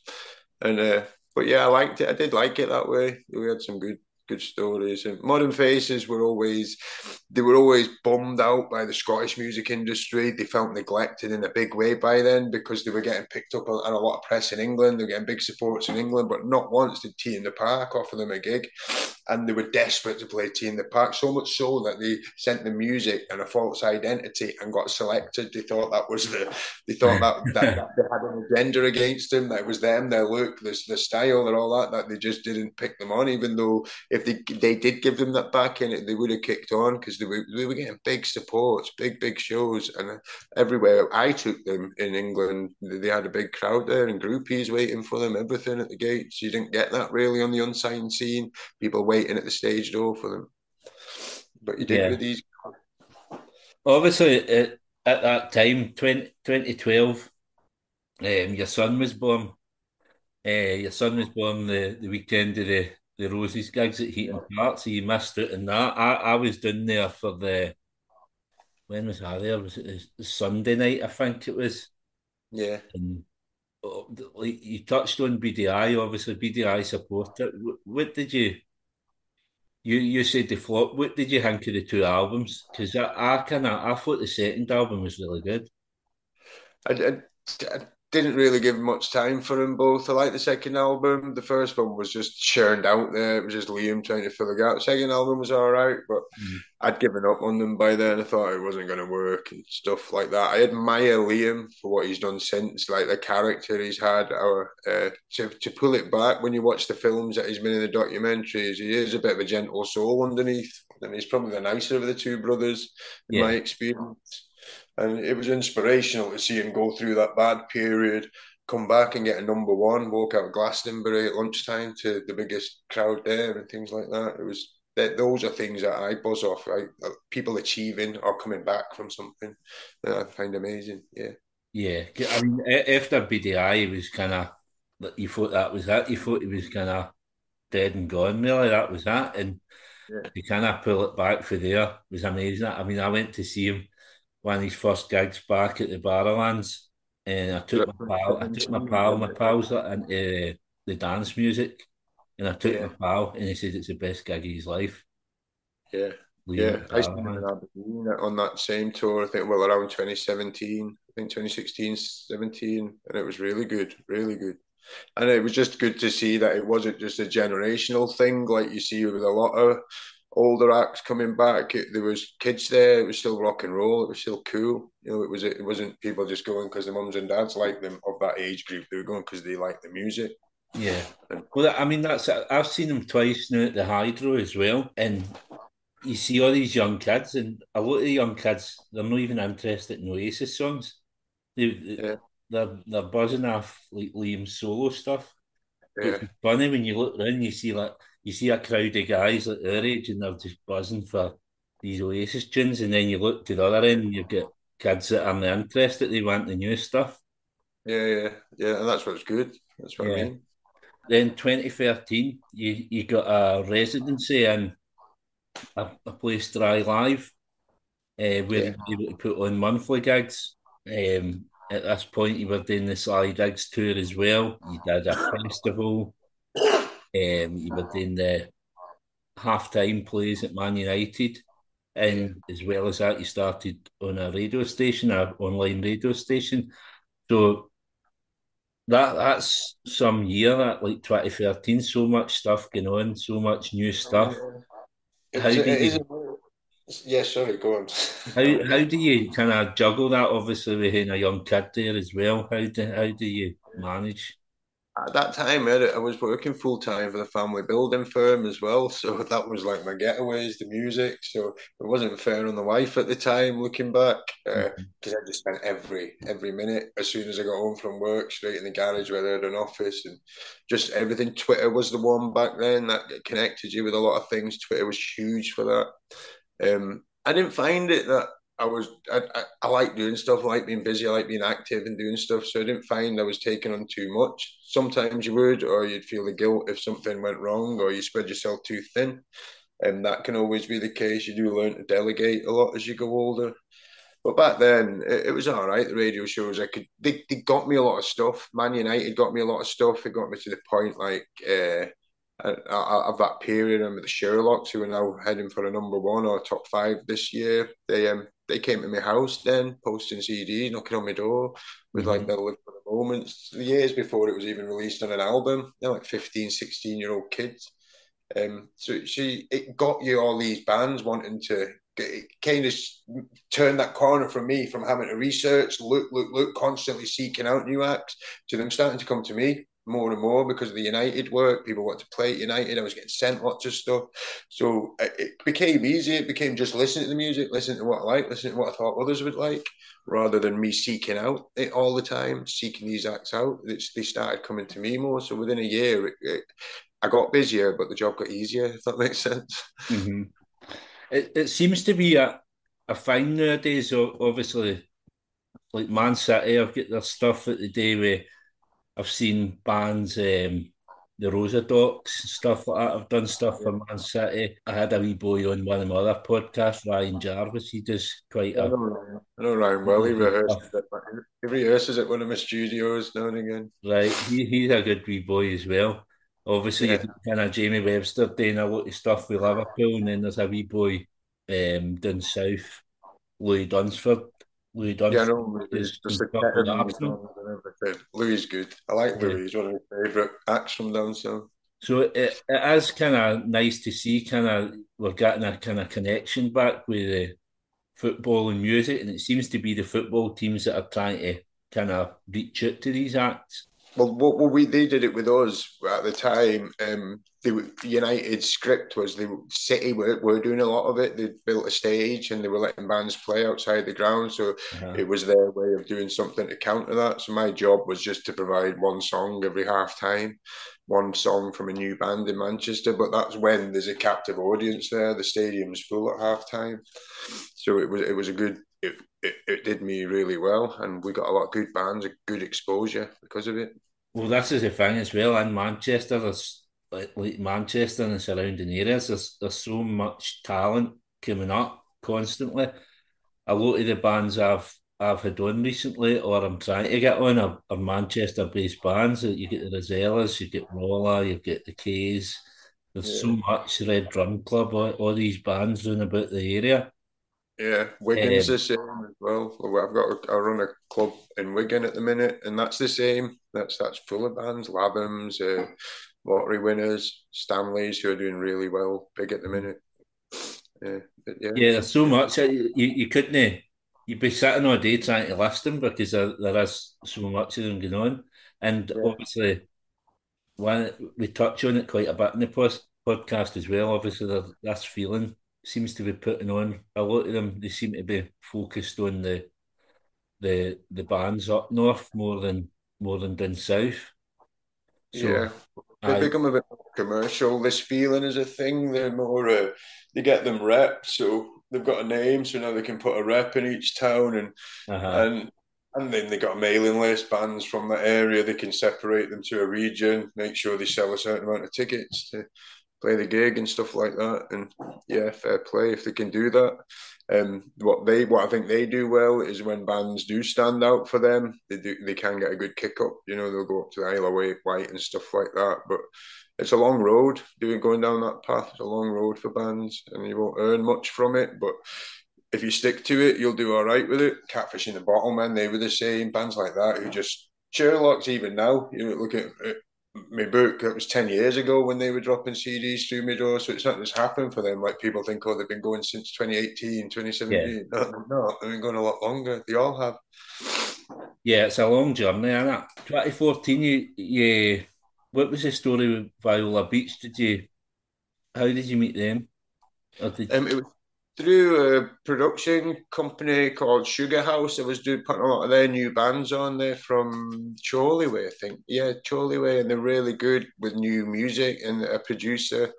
And uh, but yeah, I liked it. I did like it that way. We had some good good stories. And Modern Faces were always they were always bummed out by the Scottish music industry. They felt neglected in a big way by then because they were getting picked up on a lot of press in England. They were getting big supports in England, but not once did T in the Park offer them a gig. And they were desperate to play T in the Park, so much so that they sent the music and a false identity and got selected. They thought that was the they thought that, that, that they had an agenda against them, that it was them, their look, the, the style, and all that, that they just didn't pick them on, even though if they they did give them that back in it, they would have kicked on because they were they were getting big supports, big big shows, and everywhere I took them in England, they had a big crowd there and groupies waiting for them, everything at the gates. You didn't get that really on the unsigned scene. People waiting at the stage door for them, but you did yeah. with these. Obviously, at, at that time, 20, 2012, um, your son was born. Uh, your son was born the, the weekend of the the Roses gigs at Heaton Park, so you missed out on that. I, I was down there for the when was I there? Was it Sunday night? I think it was. Yeah. And, oh, like you touched on Beady Eye, obviously Beady Eye supporter. What did you? You you said the flop. What did you think of the two albums? Because I, I kind of I thought the second album was really good. I, I, I didn't really give much time for them both. I like the second album. The first one was just churned out there. It was just Liam trying to fill the gap. Second album was all right, but mm. I'd given up on them by then. I thought it wasn't going to work and stuff like that. I admire Liam for what he's done since, like the character he's had. Or uh, to to pull it back when you watch the films that he's been in the documentaries, he is a bit of a gentle soul underneath, and he's probably the nicer of the two brothers in yeah. my experience and it was inspirational to see him go through that bad period, come back and get a number one, walk out of Glastonbury at lunchtime to the biggest crowd there and things like that. It was that those are things that I buzz off. Right, uh, people achieving or coming back from something that I find amazing. Yeah, yeah. I mean, after Beady Eye, it was kind of you thought that was that. You thought he was kind of dead and gone. Really, that was that, and yeah. you kind of pull it back for there. It was amazing. I mean, I went to see him one of his first gigs back at the Barrowlands, and I took my pal, I took my pal, my pals into the dance music, and I took yeah. my pal, and he said it's the best gig of his life. Yeah, yeah. I was on that same tour. I think well around 2017, I think 2016, 17, and it was really good, really good. And it was just good to see that it wasn't just a generational thing like you see with a lot of older acts coming back. It, there was kids there. It was still rock and roll. It was still cool. You know, it was it wasn't people just going because the mums and dads liked them of that age group. They were going because they liked the music. Yeah. Well, I mean, that's I've seen them twice now at the Hydro as well, and you see all these young kids, and a lot of the young kids they're not even interested in Oasis songs. They, yeah. They're they're buzzing off like Liam's solo stuff. Yeah. It's funny when you look around, you see like you see a crowd of guys at their age and they're just buzzing for these Oasis tunes, and then you look to the other end and you've got kids that aren't interested, they want the new stuff. Yeah, yeah, yeah, and that's what's good. That's what yeah. I mean. Then 2013, you, you got a residency in a, a place Dry Live, uh, where yeah. you able to put on monthly gigs. Um, at this point, you were doing the Sally Diggs tour as well. You did a festival. Um, he was doing the half time plays at Man United. And as well as that, he started on a radio station, an online radio station. So that that's some year, that like 2013, so much stuff going on, so much new stuff. How do you, yeah, sorry, go on. how how do you kind of juggle that? Obviously, with having a young kid there as well. How do how do you manage? At that time, I was working full time for the family building firm as well. So that was like my getaways, the music. So it wasn't fair on the wife at the time, looking back, because uh, mm-hmm. I just spent every every minute as soon as I got home from work, straight in the garage where they had an office, and just everything. Twitter was the one back then that connected you with a lot of things. Twitter was huge for that. Um, I didn't find it that I was I, I, I, like doing stuff. I like being busy. I like being active and doing stuff. So I didn't find I was taking on too much. Sometimes you would, or you'd feel the guilt if something went wrong, or you spread yourself too thin. And that can always be the case. You do learn to delegate a lot as you go older. But back then, it, it was all right. The radio shows, I could they, they got me a lot of stuff. Man United got me a lot of stuff. It got me to the point like. Uh, of that period, and with the Sherlocks, who are now heading for a number one or top five this year, they um they came to my house then, posting CDs, knocking on my door with mm-hmm. like the live for the moments. Years before it was even released on an album, they're like 15, 16 year old kids. Um, so she it got you all these bands wanting to it kind of turn that corner from me from having to research, look, look, look, constantly seeking out new acts to them starting to come to me more and more because of the United work. People want to play United. I was getting sent lots of stuff. So it became easy. It became just listening to the music, listening to what I like, listening to what I thought others would like, rather than me seeking out it all the time, seeking these acts out. It's, they started coming to me more. So within a year, it, it, I got busier, but the job got easier, if that makes sense. Mm-hmm. It, it seems to be a, a fine nowadays, obviously. Like Man City, I've got their stuff at the day where I've seen bands, um, the Rosa Docs, stuff like that. I've done stuff for Man City. I had a wee boy on one of my other podcasts, Ryan Jarvis. He does quite a. I know, I know Ryan well. He rehearses it. He rehearses at one of my studios now and again. Right, he, he's a good wee boy as well. Obviously, yeah. kind of Jamie Webster doing a lot of stuff with Liverpool, and then there's a wee boy um, down south, Louis Dunsford. Louis. Yeah, I know. Just, just the everything. Louis good. I like Louis. He's one of my favourite acts from down south. So it, it is kind of nice to see kind of we're getting a kind of connection back with the football and music, and it seems to be the football teams that are trying to kind of reach out to these acts. Well, what well, we they did it with us at the time. Um, the United script was the City were, were doing a lot of it. They built a stage and they were letting bands play outside the ground, so uh-huh. it was their way of doing something to counter that. So my job was just to provide one song every half time, one song from a new band in Manchester. But that's when there's a captive audience there. The stadium's full at half time, so it was it was a good it, it, it did me really well, and we got a lot of good bands, a good exposure because of it. Well, this is the thing as well. In Manchester, there's like, like Manchester and the surrounding areas, there's there's so much talent coming up constantly. A lot of the bands I've I've had on recently, or I'm trying to get on, are, are Manchester-based bands. You get the Rosellas, you get Rolla, you get the K's. There's yeah. so much Red Rum Club, all, all these bands running about the area. Yeah, Wigan's um, the same as well. I've got I run a club in Wigan at the minute, and that's the same. That's that's full of bands, Lathums, uh, lottery winners, Stanleys who are doing really well, big at the minute. Yeah, yeah. yeah, there's so much you you couldn't. You'd be sitting all day trying to list them because there, there is so much of them going on, and yeah. obviously, when we touch on it quite a bit in the post podcast as well. Obviously, that's feeling seems to be putting on. A lot of them they seem to be focused on the the the bands up north more than more than down south. So yeah, they I, become a bit commercial. This feeling is a thing. They're more uh, they get them reps, so they've got a name, so now they can put a rep in each town, and uh-huh. and and then they got a mailing list bands from that area. They can separate them to a region, make sure they sell a certain amount of tickets to play the gig and stuff like that. And yeah, fair play if they can do that. Um, what they what I think they do well is when bands do stand out for them, they do they can get a good kick up. You know, they'll go up to the Isle of Wight and stuff like that. But it's a long road doing going down that path. It's a long road for bands, and you won't earn much from it. But if you stick to it, you'll do all right with it. Catfish and the Bottlemen, they were the same bands like that who just Sherlock's even now. You know, look at my book that was 10 years ago when they were dropping CDs through my door. So it's not just happened for them. Like people think, oh, they've been going since 2018, 2017. Yeah. No, no, they've been going a lot longer. They all have. Yeah, it's a long journey, isn't it? 2014, you, you, what was the story with Viola Beach? Did you, how did you meet them? Did um, it was through a production company called Sugar House. I was doing putting a lot of their new bands on there from Chorley I think. Yeah, Chorley and they're really good with new music and a producer.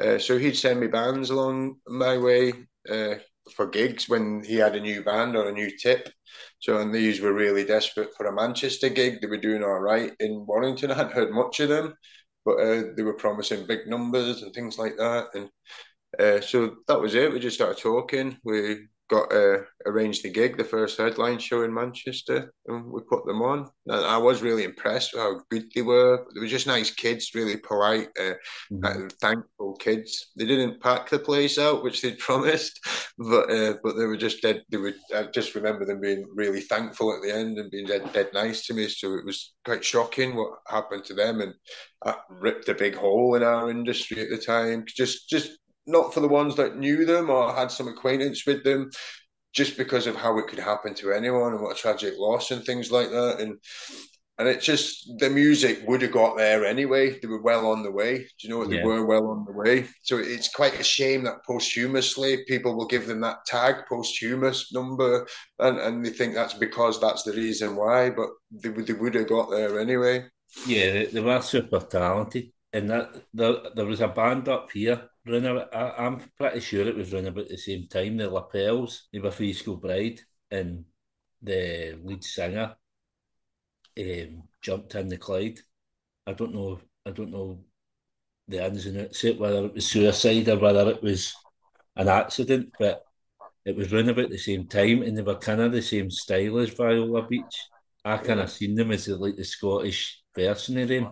Uh, so he'd send me bands along my way uh, for gigs when he had a new band or a new tip. So and these were really desperate for a Manchester gig. They were doing all right in Warrington. I hadn't heard much of them, but uh, they were promising big numbers and things like that. And uh, so that was it. We just started talking. We got uh, arranged the gig, the first headline show in Manchester, and we put them on. And I was really impressed with how good they were. They were just nice kids, really polite, uh, mm-hmm. thankful kids. They didn't pack the place out, which they'd promised, but uh, but they were just dead. They were. I just remember them being really thankful at the end and being dead, dead nice to me. So it was quite shocking what happened to them, and that ripped a big hole in our industry at the time. Just just not for the ones that knew them or had some acquaintance with them, just because of how it could happen to anyone and what a tragic loss and things like that. And and it just the music would have got there anyway. They were well on the way. Do you know what? They yeah. were well on the way. So it's quite a shame that posthumously people will give them that tag posthumous number, and, and they think that's because that's the reason why. But they, they would have got there anyway. Yeah, they were super talented, and that there, there was a band up here running. I, am pretty sure it was running about the same time. The Lapels, they were Free School Bride, and the lead singer um, jumped in the Clyde. I don't know. I don't know the ins and outs it, whether it was suicide or whether it was an accident, but it was running about the same time, and they were kind of the same style as Viola Beach. I kind of seen them as like the Scottish version of them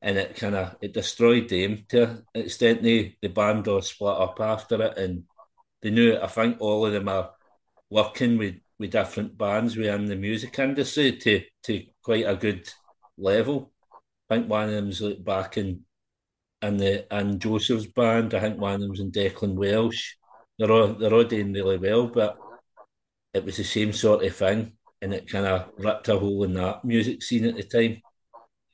and it kind of it destroyed them to an extent. They the band all split up after it, and they knew. I think all of them are working with with different bands within the music industry to to quite a good level. I think one of them's like back in in the and Joseph's band. I think one of them's in Declan Welsh. They're all they're all doing really well, but it was the same sort of thing, and it kind of ripped a hole in that music scene at the time.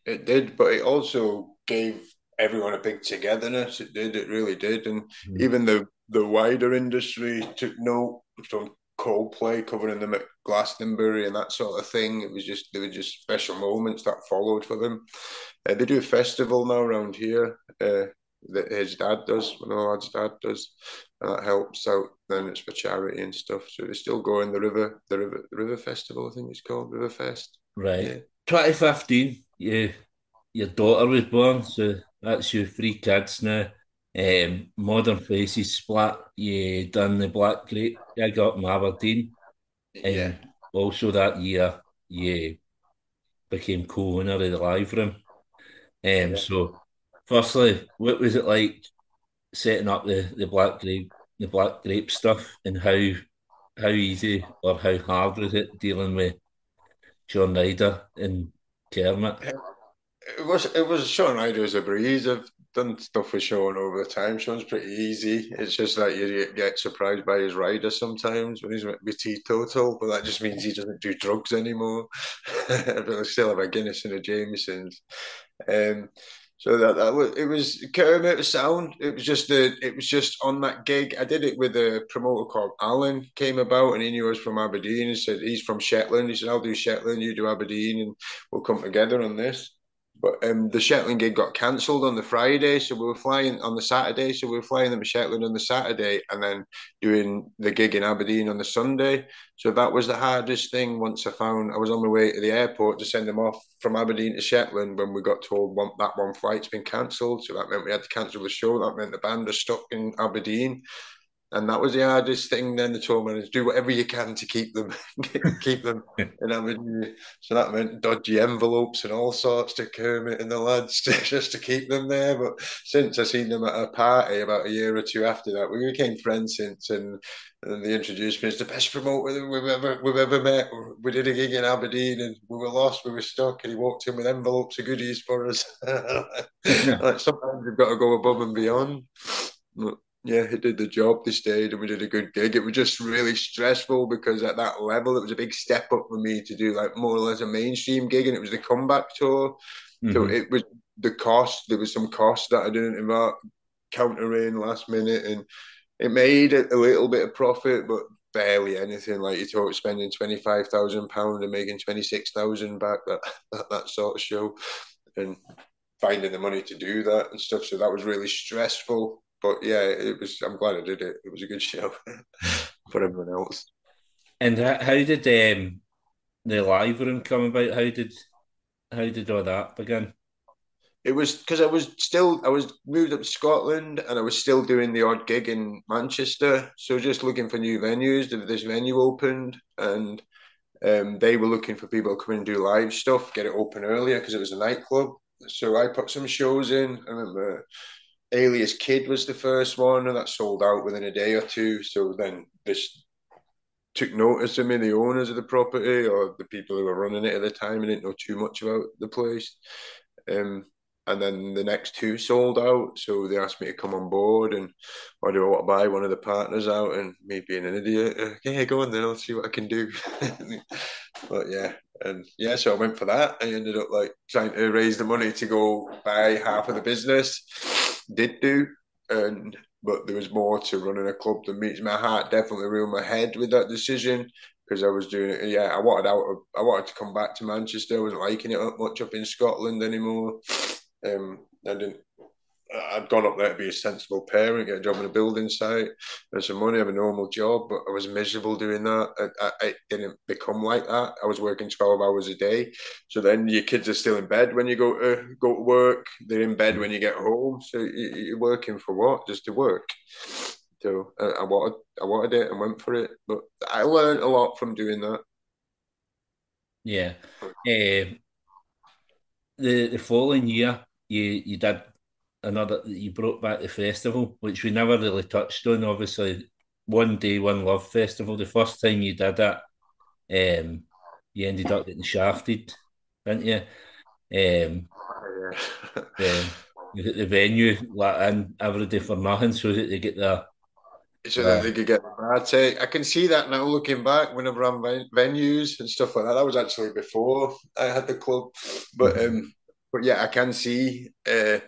It did, but it also gave everyone a big togetherness. It did, it really did, and mm. even the the wider industry took note from Coldplay covering them at Glastonbury and that sort of thing. It was just there were just special moments that followed for them. Uh, they do a festival now around here uh, that his dad does, one of the lad's dad does, and that helps out. Then it's for charity and stuff. So they're still going the river, the river, the river festival. I think it's called River Fest. Right. Yeah. 2015, you your daughter was born, so that's your three kids now. Um, Modern Faces split. You done the Black Grape gig up in Aberdeen. And yeah. also that year, you became co-owner of the live room. Um, yeah. So, firstly, what was it like setting up the, the Black Grape the Black Grape stuff, and how how easy or how hard was it dealing with Shaun Ryder and Kermit? It was it was Shaun Ryder was a breeze. I've done stuff with Shaun over the time. Shaun's pretty easy. It's just that you get surprised by his rider sometimes when he's to teetotal, but that just means he doesn't do drugs anymore. but I still have a Guinness and a Jameson's. Um, so that, that was it was Kermit was sound. It was just the it was just on that gig. I did it with a promoter called Alan came about and he knew I was from Aberdeen and said he's from Shetland. He said, I'll do Shetland, you do Aberdeen and we'll come together on this. But um, the Shetland gig got cancelled on the Friday, so we were flying on the Saturday. So we were flying them to Shetland on the Saturday, and then doing the gig in Aberdeen on the Sunday. So that was the hardest thing. Once I found I was on my way to the airport to send them off from Aberdeen to Shetland, when we got told one, that one flight's been cancelled. So that meant we had to cancel the show. That meant the band are stuck in Aberdeen and that was the hardest thing. Then the tour managers do whatever you can to keep them, keep them in Aberdeen. So that meant dodgy envelopes and all sorts to Kermit and the lads to, just to keep them there. But since I seen them at a party about a year or two after that, we became friends since, and, and they introduced me as the best promoter we've ever we've ever met. We did a gig in Aberdeen and we were lost, we were stuck, and he walked in with envelopes of goodies for us. like sometimes you've got to go above and beyond. But, yeah, he did the job. They stayed and we did a good gig. It was just really stressful because at that level, it was a big step up for me to do like more or less a mainstream gig, and it was the comeback tour. Mm-hmm. So it was the cost. There was some cost that I didn't even counter in last minute, and it made a, a little bit of profit, but barely anything. Like you talk spending twenty five thousand pound and making twenty six thousand back that, that that sort of show, and finding the money to do that and stuff. So that was really stressful but yeah, it was. I'm glad I did it. It was a good show for everyone else. And how did um, the live room come about? How did how did all that begin? It was because I was still I was moved up to Scotland and I was still doing the odd gig in Manchester. So just looking for new venues. This venue opened and um, they were looking for people to come in and do live stuff, get it open earlier because it was a nightclub. So I put some shows in. I remember Alias Kid was the first one, and that sold out within a day or two. So then this took notice of me, the owners of the property or the people who were running it at the time. I didn't know too much about the place. Um, and then the next two sold out. So they asked me to come on board, and or do I want to buy one of the partners out? And me being an idiot, uh, yeah, go on then, I'll see what I can do. but yeah, and yeah, so I went for that. I ended up like trying to raise the money to go buy half of the business did do, and but there was more to running a club than meets my heart. Definitely ruined my head with that decision because I was doing it. Yeah, I wanted out. Of, I wanted to come back to Manchester. I wasn't liking it much up in Scotland anymore. Um, I didn't I'd gone up there to be a sensible parent, get a job in a building site, earn some money, have a normal job, but I was miserable doing that. I, I, I, didn't become like that. I was working twelve hours a day, so then your kids are still in bed when you go to go to work. They're in bed when you get home. So you, are working for what? Just to work. So I, I wanted, I wanted it and went for it, but I learned a lot from doing that. Yeah. Uh, the the following year, you you did another you brought back the festival, which we never really touched on. Obviously, one day, one love festival. The first time you did that, um, you ended up getting shafted, didn't you? Um, the, the venue and everybody for nothing so that they get the so that they could get the bad take. I can see that now looking back whenever I'm venues and stuff like that. That was actually before I had the club, but mm-hmm. um, but yeah, I can see uh,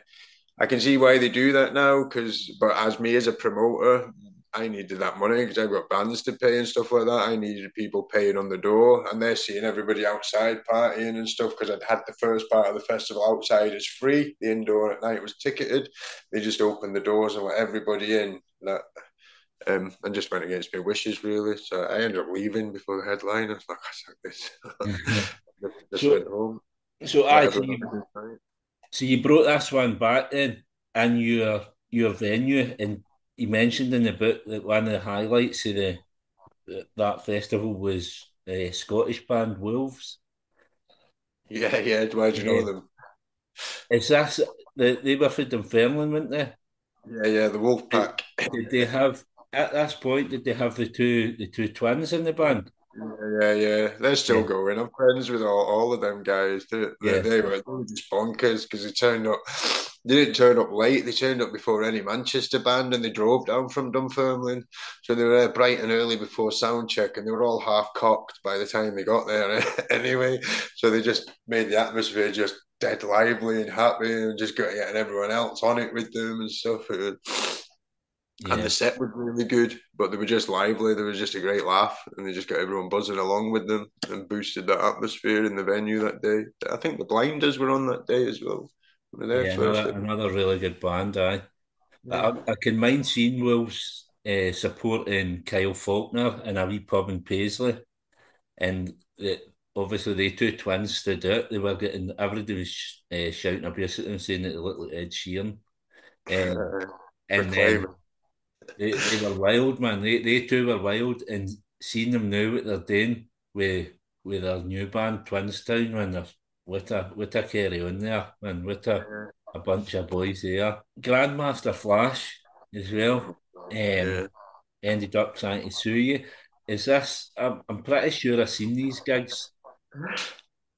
I can see why they do that now. Because but as me as a promoter, I needed that money because I've got bands to pay and stuff like that. I needed people paying on the door, and they're seeing everybody outside partying and stuff because I'd had the first part of the festival outside as free. The indoor at night was ticketed. They just opened the doors and let everybody in. That um, and just went against my wishes really. So I ended up leaving before the headline. I was like, I like this. just so, went home. So I so you, so you brought this one back then, and your your venue and you mentioned in the book that one of the highlights of the that festival was a Scottish band Wolves. Yeah, yeah. Why do you know eh, them? Is this they, they were from Dunfermline, weren't they? Yeah, yeah, the Wolf Pack. Did, did they have at this point? Did they have the two the two twins in the band? Yeah, yeah, yeah. They're still yeah. going. I'm friends with all, all of them guys. They, yeah. they, were, they were just bonkers because they turned up. They didn't turn up late. They turned up before any Manchester band, and they drove down from Dunfermline. So they were bright and early before sound check, and they were all half cocked by the time they got there. anyway, so they just made the atmosphere just dead lively and happy, and just getting everyone else on it with them and stuff. It was, yeah. And the set was really good, but they were just lively. There was just a great laugh, and they just got everyone buzzing along with them and boosted that atmosphere in the venue that day. I think the Blinders were on that day as well. Yeah, another, another, really good band. I, yeah. I, I can mind seeing Wolves uh, supporting Kyle Falconer in a wee pub in Paisley, and it, obviously the two twins stood out. They were getting everybody was uh, shouting abuse at them, saying that they looked like Ed Sheeran. Um, and then they, they were wild, man. They they two were wild, and seeing them now what they're doing with with their new band Twinstown, man, they're with a with a carry on there, man, with a, a bunch of boys there. Grandmaster Flash as well. Um, yeah. ended up trying to sue you. Is this? I'm, I'm pretty sure I've seen these gigs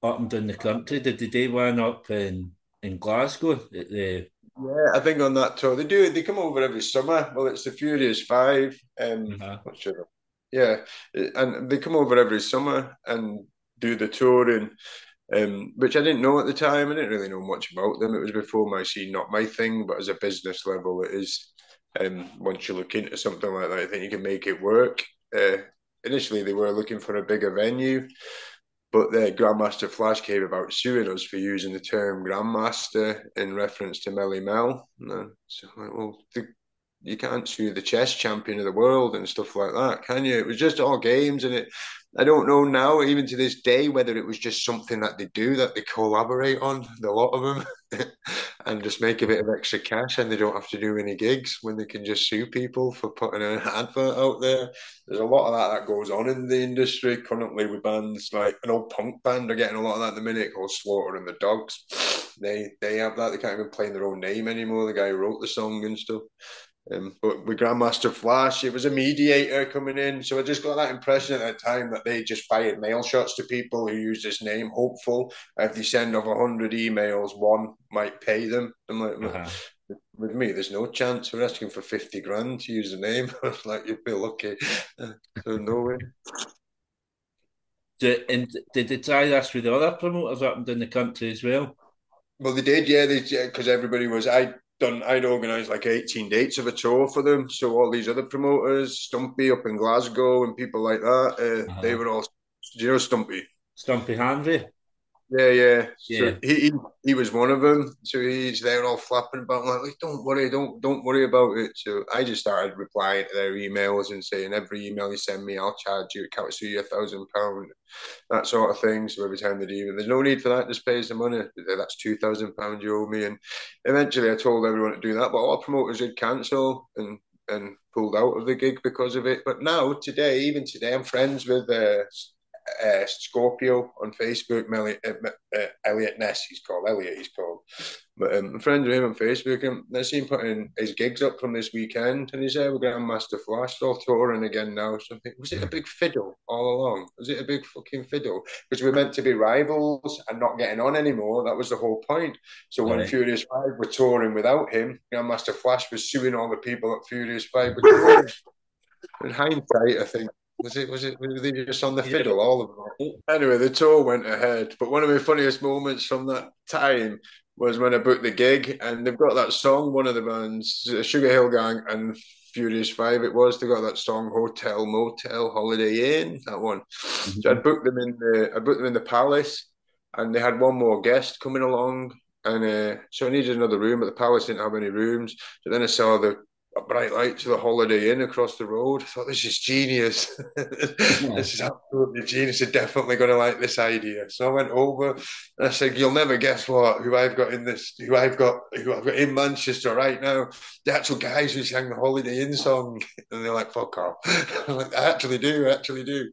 up and down the country. Did they do one up in in Glasgow at the yeah, I think on that tour they do. They come over every summer. Well, it's the Furious Five. Um, uh-huh. sure. Yeah, and they come over every summer and do the touring, um, which I didn't know at the time. I didn't really know much about them. It was before my scene, not my thing. But as a business level, it is. Um, once you look into something like that, I think you can make it work. Uh, initially, they were looking for a bigger venue. But the Grandmaster Flash came about suing us for using the term Grandmaster in reference to Melle Mel. So, like, well, the, you can't sue the chess champion of the world and stuff like that, can you? It was just all games, and it I don't know now, even to this day, whether it was just something that they do that they collaborate on, a lot of them, and just make a bit of extra cash and they don't have to do any gigs when they can just sue people for putting an advert out there. There's a lot of that that goes on in the industry currently with bands like an old punk band are getting a lot of that at the minute called Slaughter and the Dogs. They they have that. They can't even play in their own name anymore. The guy who wrote the song and stuff. Um, but with Grandmaster Flash, it was a mediator coming in. So I just got that impression at that time that they just fired mail shots to people who use this name, hopeful if they send over 100 emails, one might pay them. I'm like, uh-huh. with me, there's no chance. We're asking for 50 grand to use the name. I was like, you'd be lucky. so no way. Did, and did they try this with the other promoters up and down the country as well? Well, they did, yeah. They because everybody was. I done I'd organised like 18 dates of a tour for them. So all these other promoters, Stumpy up in Glasgow and people like that, uh, uh-huh. they were all do you know Stumpy? Stumpy Hanvey. Yeah, yeah. yeah. So he, he, he was one of them. So he's there all flapping about. I'm like, don't worry, don't don't worry about it. So I just started replying to their emails and saying every email you send me, I'll charge you, can't sue you a thousand pound, that sort of thing. So every time they do, there's no need for that. Just pays the money. That's two thousand pound you owe me. And eventually, I told everyone to do that, but all promoters did cancel and and pulled out of the gig because of it. But now, today, even today, I'm friends with. Uh, uh, Scorpio on Facebook. Elliot, uh, uh, Elliot Ness, he's called Elliot. He's called. But um, I'm friends with him on Facebook, and I see him putting his gigs up from this weekend, and he's there with Grandmaster Flash, all touring again now. So think, was it a big fiddle all along? Was it a big fucking fiddle? Because we're meant to be rivals and not getting on anymore. That was the whole point. So when right. Furious Five were touring without him, Grandmaster Flash was suing all the people at Furious Five. In hindsight, I think was it? Was it? Were they just on the yeah. fiddle? All of them. Anyway, the tour went ahead. But one of my funniest moments from that time was when I booked the gig, and they've got that song. One of the bands, Sugar Hill Gang and Furious Five. It was. They got that song, Hotel Motel Holiday Inn. That one. Mm-hmm. So I booked them in the. I booked them in the Palace, and they had one more guest coming along. And uh, so I needed another room, but the Palace didn't have any rooms. So then I saw the a bright light to the Holiday Inn across the road. I thought this is genius. this is absolutely genius. They're definitely going to like this idea. So I went over and I said, "You'll never guess what who I've got in this, who I've got, who I've got in Manchester right now. The actual guys who sang the Holiday Inn song." And they're like, "Fuck off." I'm like, "I actually do. I actually do."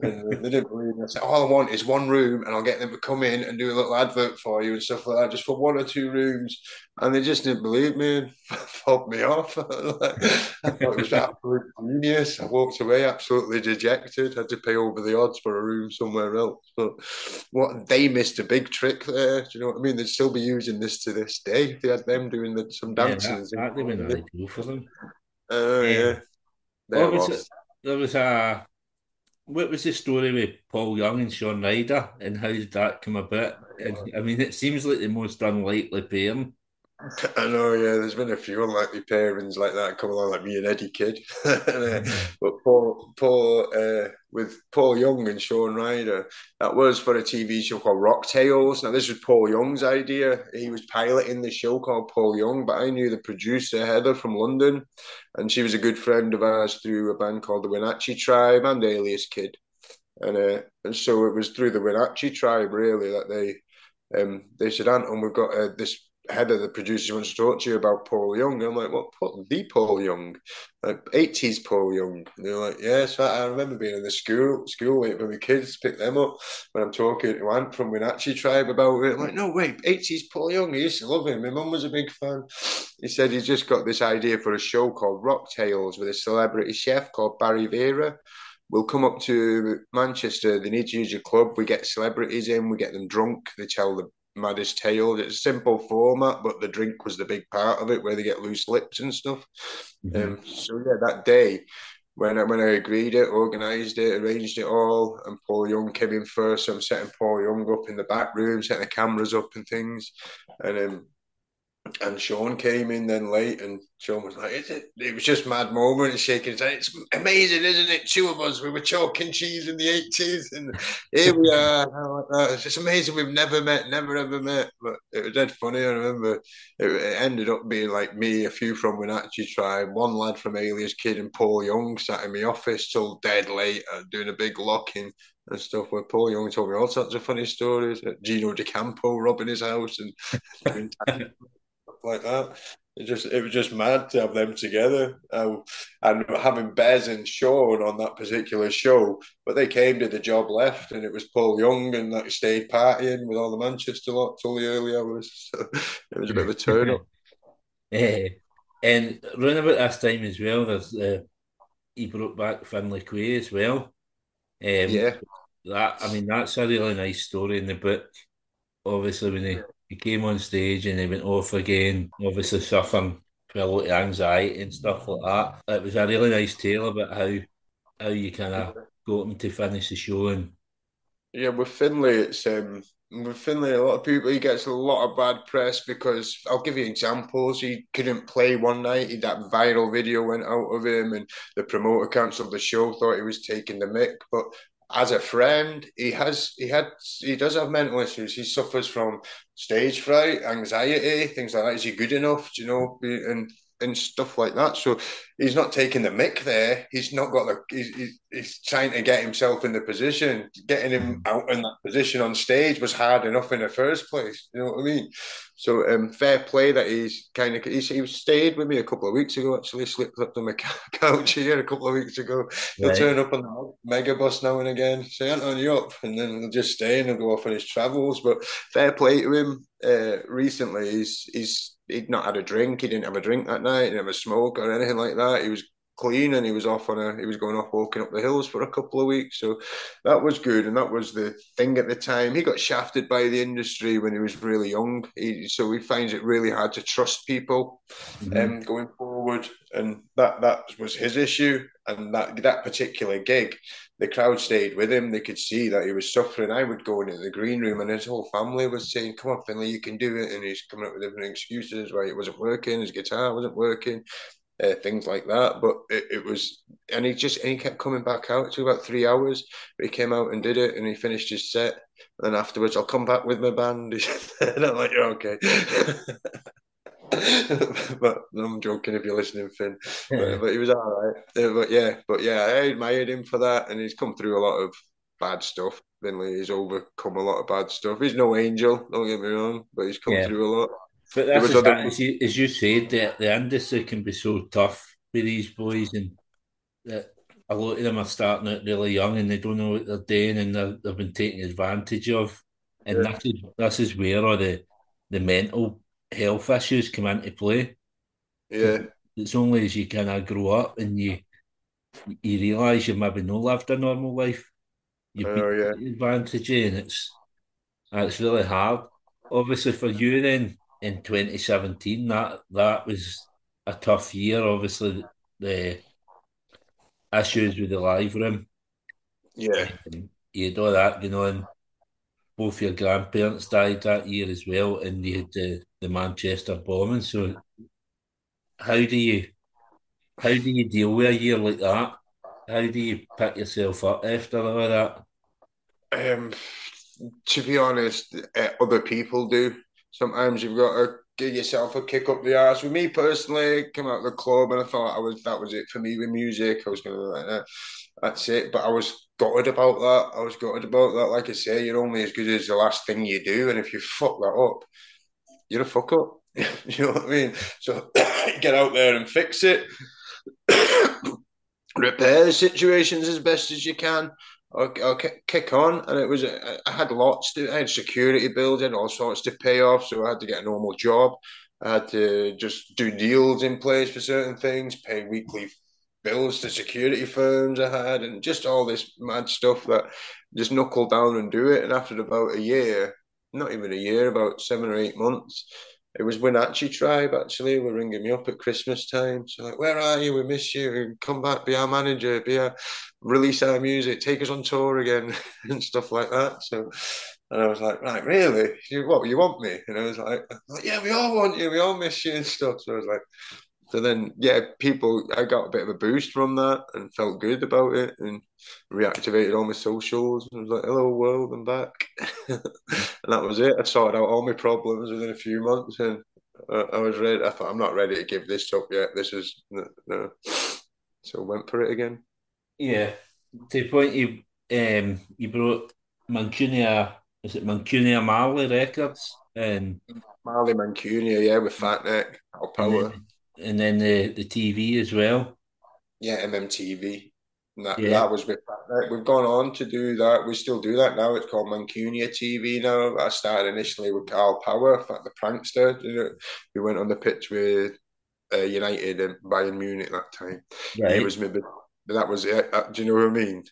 And they didn't believe me. I said, all I want is one room, and I'll get them to come in and do a little advert for you and stuff like that, just for one or two rooms. And they just didn't believe me and fobbed me off. like, I thought it was absolute genius. I walked away absolutely dejected. Had to pay over the odds for a room somewhere else. But what they missed a big trick there. Do you know what I mean? They'd still be using this to this day if they had them doing the, some dances. Yeah, that, have been ideal for them. Oh uh, yeah. yeah. was it? There was a what was the story with Paul Young and Shaun Ryder, and how did that come about? And, I mean, it seems like the most unlikely pairing. I know, yeah. There's been a few unlikely pairings like that come along, like me and Eddie Kidd. Uh, but Paul, Paul, uh, with Paul Young and Shaun Ryder, that was for a TV show called Rock Tales. Now, this was Paul Young's idea. He was piloting the show called Paul Young, but I knew the producer Heather from London, and she was a good friend of ours through a band called the Wenatchee Tribe and Alias Kid, and uh, and so it was through the Wenatchee Tribe really that they um, they said, Anton, we've got uh, this head of the producers wants to talk to you about Paul Young. I'm like, what? What? The Paul Young, like eighties Paul Young. And they're like, yes. Yeah, so I remember being in the school, school waiting for my kids pick them up when I'm talking to Ant from Wenatchee Tribe about it. I'm like, no, wait, eighties Paul Young. I used to love him. My mum was a big fan. He said he's just got this idea for a show called Rock Tales with a celebrity chef called Barry Vera. We'll come up to Manchester. They need to use your club. We get celebrities in. We get them drunk. They tell the maddest tale. It's a simple format, but the drink was the big part of it, where they get loose lips and stuff. Mm-hmm. Um, so yeah, that day when I when I agreed it, organised it, arranged it all, and Paul Young came in first. So I'm setting Paul Young up in the back room, setting the cameras up and things, and um, and Shaun came in then late, and Shaun was like, "Is it?" It was just mad moment, and shaking his head. It's amazing, isn't it? Two of us, we were chalking cheese in the eighties, and here we are. It's just amazing. We've never met, never ever met, but it was dead funny. I remember it, it ended up being like me, a few from Wenatchee Tribe, one lad from Alias Kid, and Paul Young sat in my office till dead late, uh, doing a big locking and stuff where Paul Young told me all sorts of funny stories. Gino D'Acampo robbing his house and like that. It just it was just mad to have them together, uh, and having Bez and Shaun on that particular show. But they came, did the job, left, and it was Paul Young and like stayed partying with all the Manchester lot till the early hours. So it was a bit of a turn up. yeah, and around about this time as well, there's uh, he brought back Finlay Quaye as well. Um, yeah, that I mean that's a really nice story in the book. Obviously, when he he came on stage and he went off again, obviously suffering from a lot of anxiety and stuff like that. It was a really nice tale about how how you kind of got him to finish the show and yeah, with Finlay, it's um, with Finlay, a lot of people he gets a lot of bad press because I'll give you examples. He couldn't play one night. He, that viral video went out of him, and the promoter cancelled the show. Thought he was taking the mic, but as a friend, he has he had he does have mental issues. He suffers from stage fright, anxiety, things like that. Is he good enough? Do you know? And and stuff like that. So he's not taking the mick there. He's not got the. He's, he's, trying to get himself in the position. Getting him mm. out in that position on stage was hard enough in the first place. You know what I mean? So um, fair play that he's kind of. He's, he stayed with me a couple of weeks ago. Actually, slipped up to my couch here a couple of weeks ago. He'll right. turn up on the megabus now and again. Say, Anton, you up? And then he'll just stay and he'll go off on his travels. But fair play to him. Uh, recently, he's he's he'd not had a drink. He didn't have a drink that night. He a smoke or anything like that. He was clean and he was off on a he was going off walking up the hills for a couple of weeks so that was good and that was the thing at the time he got shafted by the industry when he was really young he, so he finds it really hard to trust people mm-hmm. um, going forward and that that was his issue and that that particular gig the crowd stayed with him. They could see that he was suffering. I would go into the green room and his whole family was saying, Come on, Finlay, you can do it. And he's coming up with different excuses why it wasn't working, his guitar wasn't working, uh, things like that. But it, it, was, and he just, and he kept coming back out. It took about three hours. But he came out and did it and he finished his set. And afterwards, I'll come back with my band. and I'm like, You're okay. but I'm joking if you're listening, Finn. But, but he was all right. But yeah, but yeah, I admired him for that, and he's come through a lot of bad stuff. Finlay, he's overcome a lot of bad stuff. He's no angel, don't get me wrong, but he's come yeah. through a lot. But that's other... as, you, as you said, the, the industry can be so tough with these boys, and that a lot of them are starting out really young and they don't know what they're doing, and they have been taken advantage of. And yeah. this is this is where all the the mental health issues come into play. Yeah. It's only as you kind of grow up and you you realise you've maybe not lived a normal life. You've oh, yeah. advantage and it's it's really hard. Obviously for you then in 2017 that that was a tough year. Obviously the issues with the live room. Yeah. you had all that going on both your grandparents died that year as well, and you had the, the Manchester bombing. So, how do you how do you deal with a year like that? How do you pick yourself up after all that? Um, to be honest, uh, other people do. Sometimes you've got to give yourself a kick up the arse. With me personally, came out of the club and I thought I was that was it for me with music. I was to like that. That's it. But I was gutted about that. I was gutted about that. Like I say, you're only as good as the last thing you do, and if you fuck that up, you're a fuck up. you know what I mean? So get out there and fix it. Repair the situations as best as you can. I'll, kick on, and it was uh, I had lots to. I had security building, all sorts to pay off, so I had to get a normal job. I had to just do deals in place for certain things, pay weekly bills to security firms I had, and just all this mad stuff that just knuckle down and do it. And after about a year, not even a year, about seven or eight months, it was Wenatchee Tribe actually were ringing me up at Christmas time. So like, where are you? We miss you. Come back, be our manager, be our release our music, take us on tour again, and stuff like that. So. And I was like, right, really? You, what, you want me? And I was like, yeah, we all want you. We all miss you and stuff. So I was like, so then, yeah, people, I got a bit of a boost from that and felt good about it and reactivated all my socials and was like, hello, world, I'm back. and that was it. I sorted out all my problems within a few months and uh, I was ready. I thought, I'm not ready to give this up yet. This is, no. So went for it again. Yeah. To the point, you, um, you brought Mancunia, is it Mancunia Marley Records? And Marley Mancunia, yeah, with Fat Neck, Our Power and then the the TV as well. Yeah, MMTV. that, yeah. that was with we've gone on to do that. We still do that now. It's called Mancunia TV now. I started initially with Karl Power, Fat the prankster. You know, we went on the pitch with uh, United and Bayern Munich that time. Right. He was maybe that was it. Uh, do you know what I mean?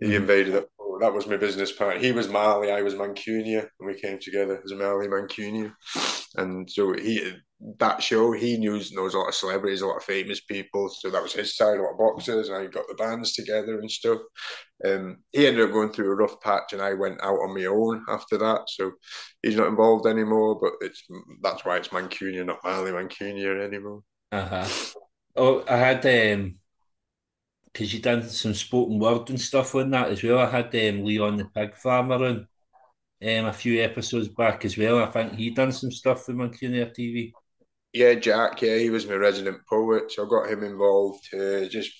He mm. invaded it. Oh, that was my business partner. He was Marley, I was Mancunia, and we came together as Marley Mancunia. And so he that show, he knows knows a lot of celebrities, a lot of famous people. So that was his side, a lot of boxers, and I got the bands together and stuff. Um, he ended up going through a rough patch, and I went out on my own after that. So he's not involved anymore. But it's that's why it's Mancunia, not Marley Mancunia anymore. Uh huh. Oh, I had um, because you done some spoken word and stuff on that as well. I had um, Leon the pig farmer on um, a few episodes back as well. I think he done some stuff for Mancunia TV. Yeah, Jack. Yeah, he was my resident poet, so I got him involved. Uh, just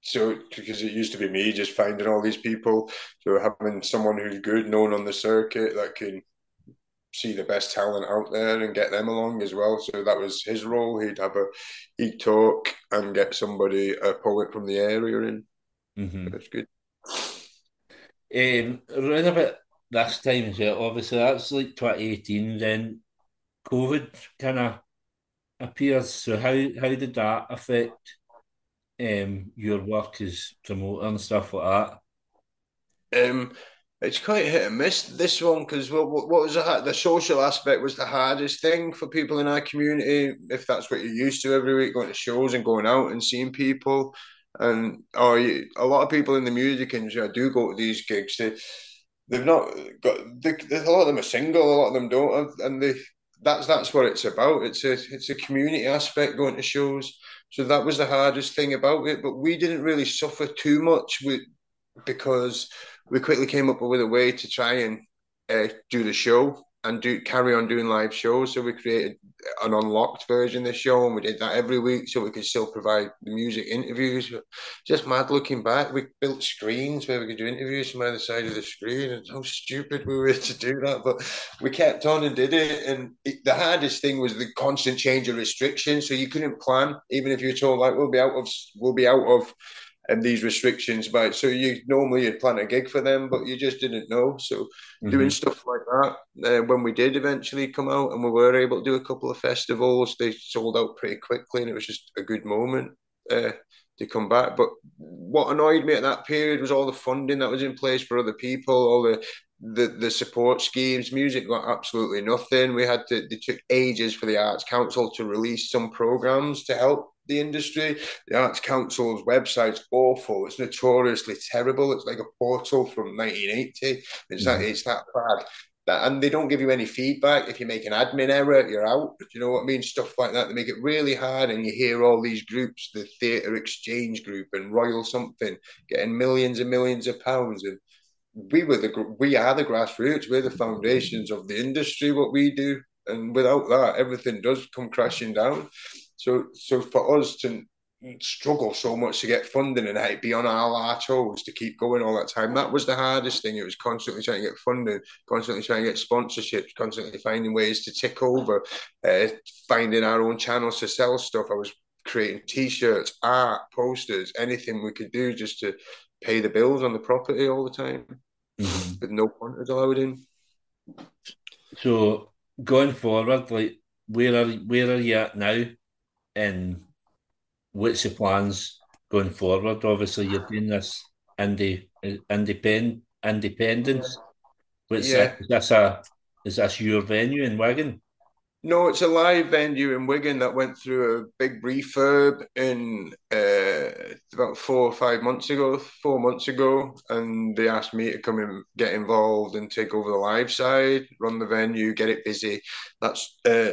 so because it used to be me just finding all these people, so having someone who's good, known on the circuit that can see the best talent out there and get them along as well. So that was his role. He'd have a he'd talk and get somebody a poet from the area in. Mm-hmm. That's good. Um, around about this time as well, obviously that's like 2018. Then COVID kind of appears. So how how did that affect um your work as promoter and stuff like that? Um, it's quite hit and miss this one because what, what, was the, the social aspect was the hardest thing for people in our community. If that's what you're used to every week, going to shows and going out and seeing people, and or you, a lot of people in the music industry do go to these gigs. They they've not got they, a lot of them are single, a lot of them don't, and they that's that's what it's about. It's a it's a community aspect going to shows. So that was the hardest thing about it. But we didn't really suffer too much with because we quickly came up with a way to try and uh, do the show and do carry on doing live shows. So we created an unlocked version of the show, and we did that every week, so we could still provide the music interviews. Just mad looking back. We built screens where we could do interviews from either side of the screen, and how stupid we were to do that, but we kept on and did it. And it, the hardest thing was the constant change of restrictions, so you couldn't plan, even if you were told like we'll be out of we'll be out of and these restrictions by so you normally you'd plan a gig for them but you just didn't know. So mm-hmm. doing stuff like that uh, when we did eventually come out and we were able to do a couple of festivals they sold out pretty quickly and it was just a good moment uh, to come back. But what annoyed me at that period was all the funding that was in place for other people all the the the support schemes. Music got absolutely nothing. We had to it took ages for the arts council to release some programs to help the industry. The Arts Council's website's awful. It's notoriously terrible. It's like a portal from 1980. It's mm-hmm. that it's that bad. That, and they don't give you any feedback. If you make an admin error, you're out. Do you know what I mean? Stuff like that. They make it really hard, and you hear all these groups, the Theatre Exchange Group and Royal something, getting millions and millions of pounds. And we were the we are the grassroots. We're the foundations of the industry. What we do, and without that, everything does come crashing down. So, so for us to struggle so much to get funding and it be on our toes to keep going all that time, that was the hardest thing. It was constantly trying to get funding, constantly trying to get sponsorships, constantly finding ways to tick over, uh, finding our own channels to sell stuff. I was creating T-shirts, art, posters, anything we could do just to pay the bills on the property all the time, mm-hmm. with no punters allowed in. So going forward, like where are where are you at now? And what's the plans going forward? Obviously, you're doing this indie, independent independence. What's yeah. That, is this a is this your venue in Wigan? No, it's a live venue in Wigan that went through a big refurb in uh, about four or five months ago, four months ago, and they asked me to come and get involved and take over the live side, run the venue, get it busy. That's uh,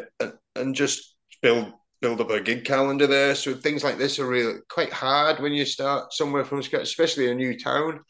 and just build build up a gig calendar there. So things like this are really quite hard when you start somewhere from scratch, especially a new town.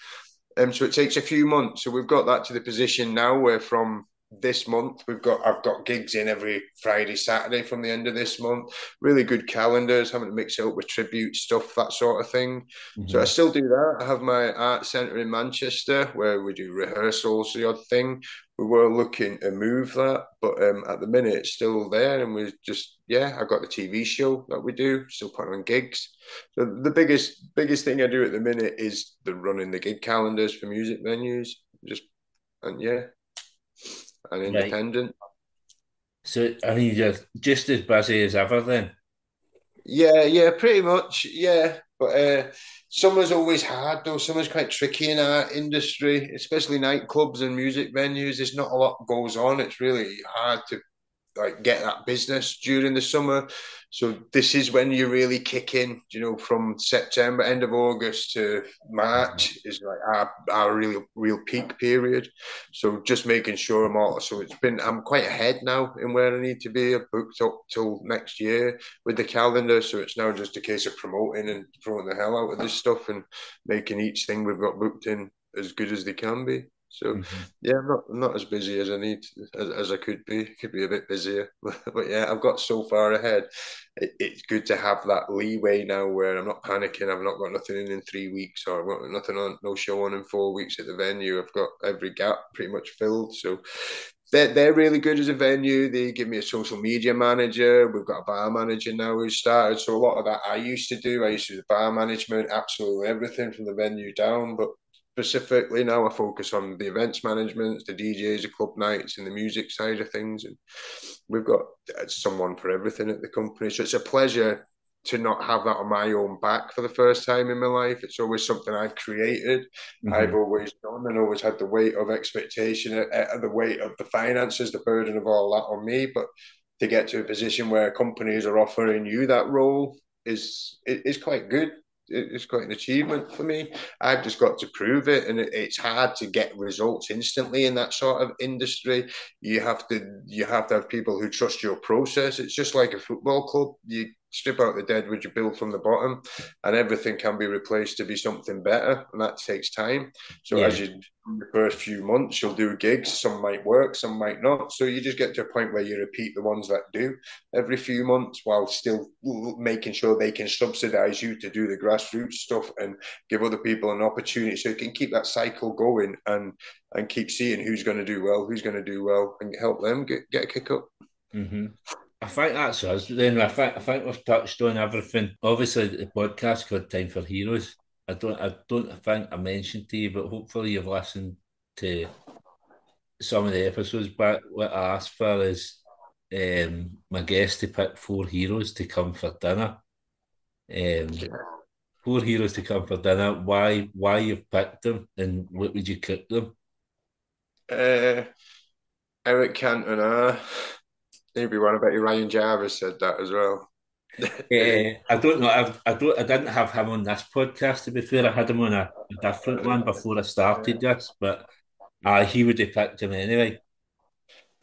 Um, so it takes a few months. So we've got that to the position now where from this month we've got I've got gigs in every Friday, Saturday from the end of this month. Really good calendars, having to mix it up with tribute stuff, that sort of thing. Mm-hmm. So I still do that. I have my art centre in Manchester where we do rehearsals, the odd thing we were looking to move that, but um, at the minute it's still there, and we just yeah, I've got the TV show that we do, still putting on gigs. So the biggest biggest thing I do at the minute is the running the gig calendars for music venues, just and yeah, and independent. Right. So I mean, you're just as busy as ever then. Yeah, yeah, pretty much. Yeah, but uh, summer's always hard though. Summer's quite tricky in our industry, especially nightclubs and music venues. There's not a lot goes on. It's really hard to like get that business during the summer. So this is when you really kick in, you know, from September, end of August to March mm-hmm. is like our, our real real peak period. So just making sure I'm all so it's been I'm quite ahead now in where I need to be. I've booked up till next year with the calendar. So it's now just a case of promoting and throwing the hell out of this stuff and making each thing we've got booked in as good as they can be. So mm-hmm. yeah, I'm not I'm not as busy as I need as, as I could be. Could be a bit busier, but yeah, I've got so far ahead. It, it's good to have that leeway now where I'm not panicking. I've not got nothing in in three weeks, or I've got nothing on, no show on in four weeks at the venue. I've got every gap pretty much filled. So they're, they're really good as a venue. They give me a social media manager. We've got a bar manager now who started. So a lot of that I used to do. I used to do the bar management, absolutely everything from the venue down. But specifically now I focus on the events management, the DJs, the club nights, and the music side of things. And we've got someone for everything at the company. So it's a pleasure to not have that on my own back for the first time in my life. It's always something I've created. Mm-hmm. I've always done and always had the weight of expectation, uh, uh, the weight of the finances, the burden of all that on me. But to get to a position where companies are offering you that role is is quite good it's quite an achievement for me. I've just got to prove it, and it's hard to get results instantly in that sort of industry. You have to you have to have people who trust your process. It's just like a football club. You strip out the dead wood, you build from the bottom, and everything can be replaced to be something better, and that takes time. So yeah. as you the first few months, you'll do gigs. Some might work, some might not. So you just get to a point where you repeat the ones that do every few months, while still making sure they can subsidise you to do the grassroots stuff and give other people an opportunity, so you can keep that cycle going and and keep seeing who's going to do well, who's going to do well, and help them get get a kick up. Mm-hmm. I think that's us. Then I think I think we've touched on everything. Obviously, the podcast called Time for Heroes. I don't I don't think I mentioned to you, but hopefully you've listened to some of the episodes. But what I asked for is um, my guest to pick four heroes to come for dinner. Um, four heroes to come for dinner. Why why you've picked them and what would you cook them? Uh, Eric Cantona maybe one. I bet you Ryan Jarvis said that as well. uh, I don't know. I've, I don't. I didn't have him on this podcast. To be fair, I had him on a, a different one before I started this, but uh, he would have picked him anyway.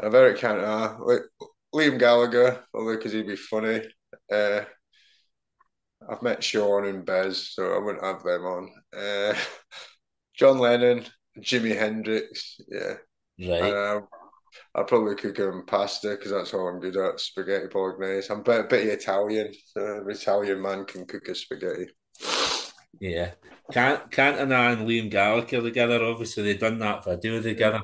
Kind of uh, Liam Gallagher, only because he'd be funny. Uh, I've met Shaun and Bez, so I wouldn't have them on. Uh, John Lennon, Jimi Hendrix, yeah. Right. Uh, I'll probably cook him pasta because that's all I'm good at. Spaghetti bolognese. I'm a bit, a bit Italian, so an Italian man can cook a spaghetti. Yeah, can't Cantona and I and Liam Gallagher together. Obviously, they've done that video together.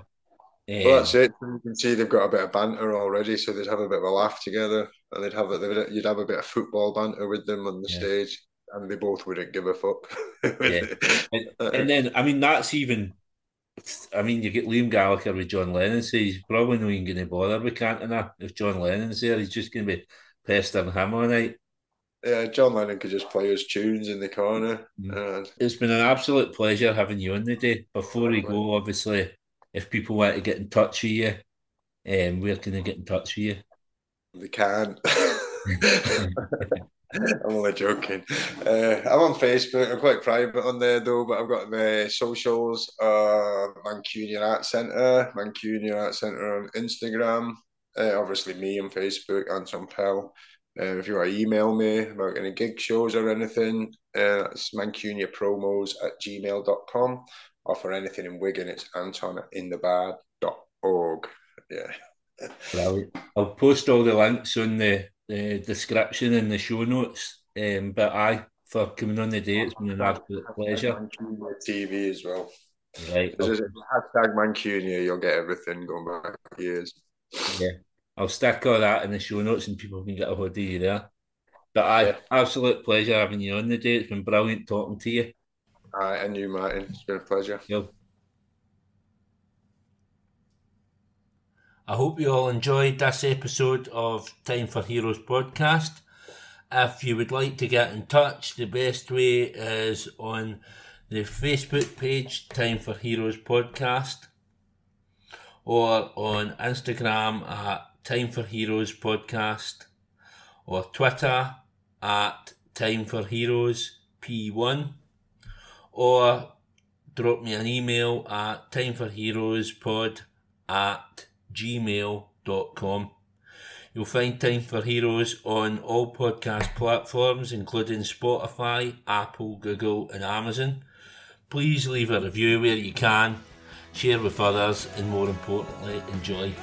Um, well, that's it. You can see they've got a bit of banter already, so they'd have a bit of a laugh together, and they'd have a, you'd have a bit of football banter with them on the yeah. stage, and they both wouldn't give a fuck. yeah, and, and then I mean that's even I mean, you get Liam Gallagher with John Lennon, so he's probably not even going to bother with Cantona. If John Lennon's there, he's just going to be pestering him all night. Yeah, John Lennon could just play his tunes in the corner. Mm. It's been an absolute pleasure having you on the day. Before we go, obviously, if people want to get in touch with you, um, where can they get in touch with you? They can. I'm only joking. Uh, I'm on Facebook. I'm quite private on there though, but I've got the socials. Uh, Mancunia Art Centre, Mancunia Art Centre on Instagram. Uh, obviously, me on Facebook, Anton Pell. Uh, if you want to email me about any gig shows or anything, uh, mancuniapromos at gmail.com. Or for anything in Wigan, it's anton at inthebar.org. Yeah. Well, I'll post all the links on the the description in the show notes. Um, but I for coming on the day, it's been an absolute pleasure. My TV as well. Right. A hashtag Mancunia, you'll get everything going back years. Yeah. I'll stick all that in the show notes and people can get a hold of you there. But I yeah. absolute pleasure having you on the day. It's been brilliant talking to you. Right, and you, Martin. It's been a pleasure. Yep. I hope you all enjoyed this episode of Time for Heroes podcast. If you would like to get in touch, the best way is on the Facebook page, Time for Heroes podcast, or on Instagram at Time for Heroes podcast, or Twitter at Time for Heroes P1, or drop me an email at timeforheroespod at gmail.com. You'll find Time for Heroes on all podcast platforms, including Spotify, Apple, Google, and Amazon. Please leave a review where you can. share with others, and more importantly, enjoy.